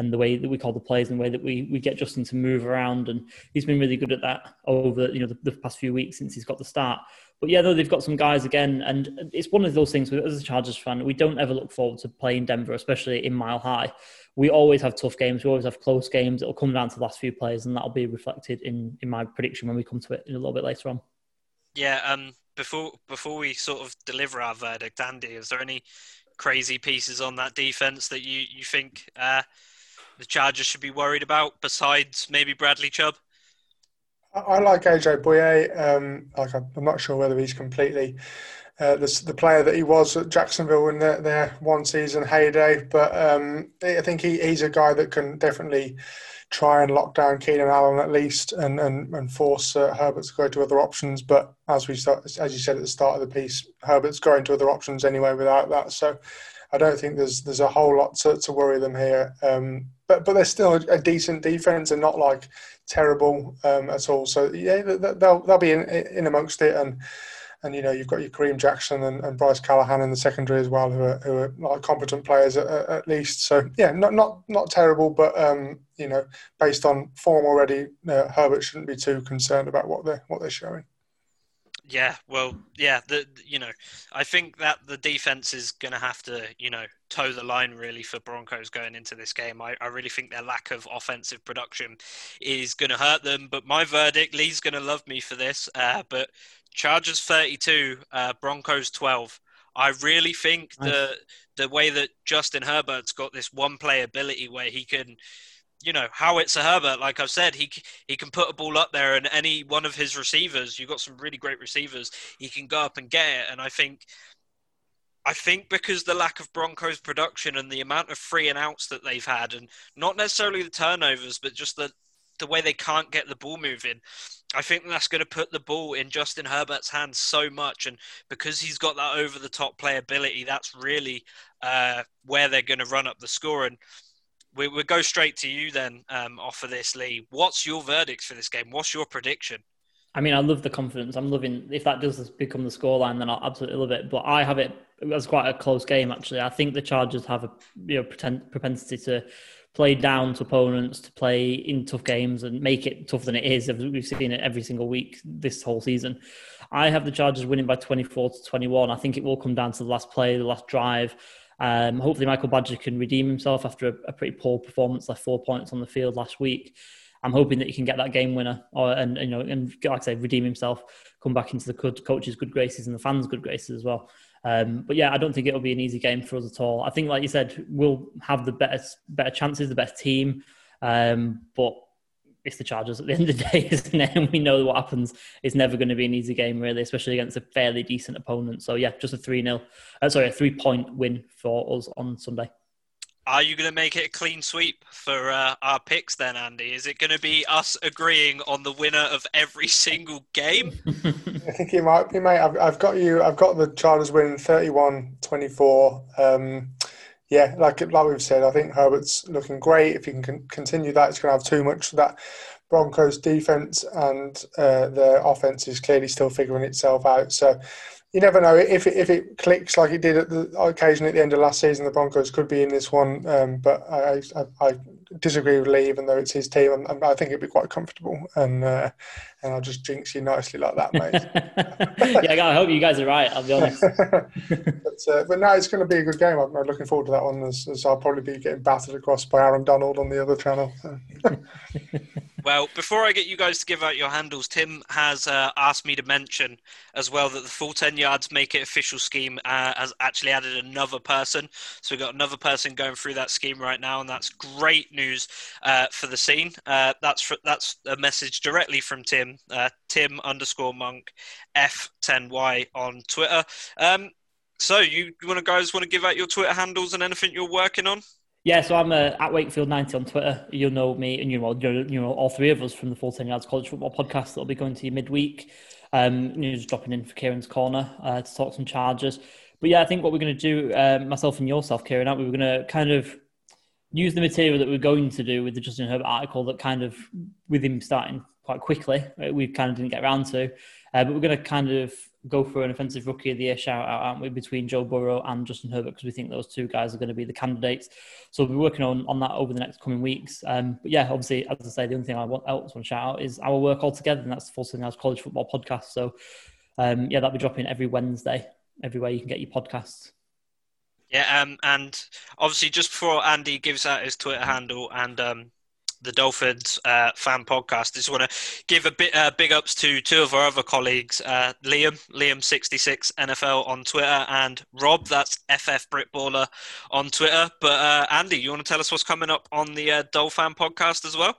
and the way that we call the plays and the way that we, we get Justin to move around. And he's been really good at that over you know the, the past few weeks since he's got the start. But yeah, though they've got some guys again, and it's one of those things. As a Chargers fan, we don't ever look forward to playing Denver, especially in Mile High. We always have tough games. We always have close games. It'll come down to the last few players, and that'll be reflected in in my prediction when we come to it in a little bit later on. Yeah. Um. Before before we sort of deliver our verdict, Andy, is there any crazy pieces on that defense that you you think uh, the Chargers should be worried about besides maybe Bradley Chubb? I like AJ Bouye. Um, like I'm not sure whether he's completely uh, the, the, player that he was at Jacksonville in their, their one season heyday, but um, I think he, he's a guy that can definitely try and lock down Keenan Allen at least and and, and force uh, Herbert to go to other options. But as we start, as you said at the start of the piece, Herbert's going to other options anyway without that. So I don't think there's there's a whole lot to, to worry them here. Um, but but they're still a, decent defense and not like terrible um, at all. So yeah, they'll they'll be in, in amongst it, and and you know you've got your Kareem Jackson and, and Bryce Callahan in the secondary as well, who are who are like competent players at, at least. So yeah, not not not terrible, but um, you know based on form already, uh, Herbert shouldn't be too concerned about what they're what they're showing. Yeah, well, yeah, the you know, I think that the defense is going to have to, you know, toe the line really for Broncos going into this game. I, I really think their lack of offensive production is going to hurt them. But my verdict, Lee's going to love me for this. Uh, but Chargers 32, uh, Broncos 12. I really think nice. the the way that Justin Herbert's got this one play ability where he can you know, Howitzer Herbert, like I've said, he he can put a ball up there, and any one of his receivers, you've got some really great receivers, he can go up and get it. And I think, I think because the lack of Broncos production and the amount of free and outs that they've had, and not necessarily the turnovers, but just the the way they can't get the ball moving, I think that's going to put the ball in Justin Herbert's hands so much, and because he's got that over the top playability, that's really uh, where they're going to run up the score and we, will go straight to you then um, off of this, Lee. What's your verdict for this game? What's your prediction? I mean, I love the confidence. I'm loving if that does become the scoreline, then I'll absolutely love it. But I have it as quite a close game, actually. I think the Chargers have a you know pretend, propensity to play down to opponents, to play in tough games and make it tougher than it is. We've seen it every single week this whole season. I have the Chargers winning by 24 to 21. I think it will come down to the last play, the last drive. Um, hopefully, Michael Badgley can redeem himself after a, a, pretty poor performance, left four points on the field last week. I'm hoping that he can get that game winner, or and you know, and like I say, redeem himself, come back into the coach's good graces and the fans' good graces as well. Um, but yeah, I don't think it'll be an easy game for us at all. I think, like you said, we'll have the better better chances, the best team, um, but it's the Chargers at the end of the day, isn't it? And we know what happens. It's never going to be an easy game, really, especially against a fairly decent opponent. So yeah, just a three 0 uh, sorry, a three point win for us on Sunday. Are you going to make it a clean sweep for uh, our picks then, Andy? Is it going to be us agreeing on the winner of every single game? I think it might be, mate. I've, I've got you. I've got the Chargers winning 31-24. Um, yeah, like like we've said, I think Herbert's looking great. If he can continue that, it's going to have too much of that Broncos defense, and uh, the offense is clearly still figuring itself out. So you never know if it, if it clicks like it did at the occasion at the end of last season. The Broncos could be in this one, um, but I, I, I, disagree with Lee. Even though it's his team, I, I think it'd be quite comfortable, and uh, and I'll just jinx you nicely like that, mate. yeah, I hope you guys are right. I'll be honest. but, uh, but no, it's going to be a good game. I'm, I'm looking forward to that one, as, as, I'll probably be getting battered across by Aaron Donald on the other channel. well, before I get you guys to give out your handles, Tim has uh, asked me to mention as well that the full 10 yards make it official scheme uh, has actually added another person. So we've got another person going through that scheme right now, and that's great news uh, for the scene. Uh, that's for, that's a message directly from Tim, uh, Tim underscore Monk F10Y on Twitter. Um, so you want to guys want to give out your Twitter handles and anything you're working on? Yeah, so I'm uh, at Wakefield90 on Twitter. You'll know me, and you know, you know, all three of us from the Full 10 Yards College Football podcast that'll be going to you midweek. Um, you know, just dropping in for Kieran's corner uh, to talk some charges. But yeah, I think what we're going to do, uh, myself and yourself, Kieran, we were going to kind of use the material that we're going to do with the Justin Herbert article that kind of, with him starting quite quickly, we kind of didn't get around to. Uh, but we're going to kind of go for an offensive rookie of the year shout out, aren't we, between Joe Burrow and Justin Herbert, because we think those two guys are going to be the candidates. So we'll be working on, on that over the next coming weeks. Um, but yeah, obviously, as I say, the only thing I want, else want to shout out is our work all together, and that's the Ten Yards College Football Podcast. So um, yeah, that'll be dropping every Wednesday, everywhere you can get your podcasts. Yeah, um, and obviously, just before Andy gives out his Twitter handle and um, the Dolphins uh, fan podcast. I just want to give a bit uh, big ups to two of our other colleagues, uh, Liam, Liam66 NFL on Twitter, and Rob, that's FF Britballer on Twitter. But uh, Andy, you want to tell us what's coming up on the uh, Dolphin podcast as well?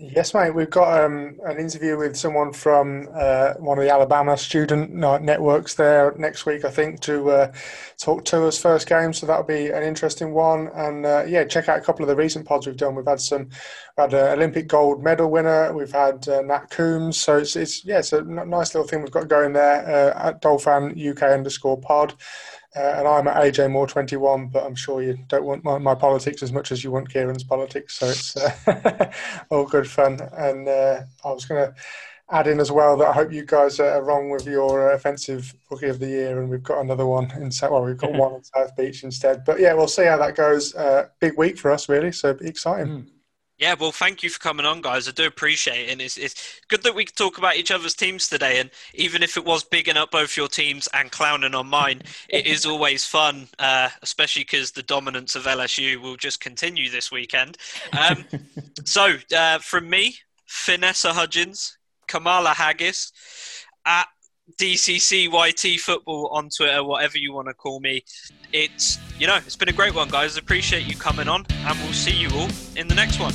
Yes, mate. We've got um, an interview with someone from uh, one of the Alabama student networks there next week, I think, to uh, talk to us first game. So that'll be an interesting one. And uh, yeah, check out a couple of the recent pods we've done. We've had some, we had an Olympic gold medal winner. We've had uh, Nat Coombs. So it's, it's yeah, it's a nice little thing we've got going there uh, at Dolphin UK underscore pod. Uh, and I'm at AJ Moore 21, but I'm sure you don't want my, my, politics as much as you want Kieran's politics. So it's uh, all good fun. And uh, I was going to add in as well that I hope you guys are wrong with your uh, offensive rookie of the year, and we've got another one in South. well, we've got one in South Beach instead. But yeah, we'll see how that goes. Uh, big week for us, really. So be exciting. Mm. Yeah, well, thank you for coming on, guys. I do appreciate it. And it's, it's good that we can talk about each other's teams today. And even if it was bigging up both your teams and clowning on mine, it is always fun, uh, especially because the dominance of LSU will just continue this weekend. Um, so, uh, from me, Finessa Hudgens, Kamala Haggis, at DCCYT football on Twitter, whatever you want to call me. It's, you know, it's been a great one, guys. Appreciate you coming on, and we'll see you all in the next one.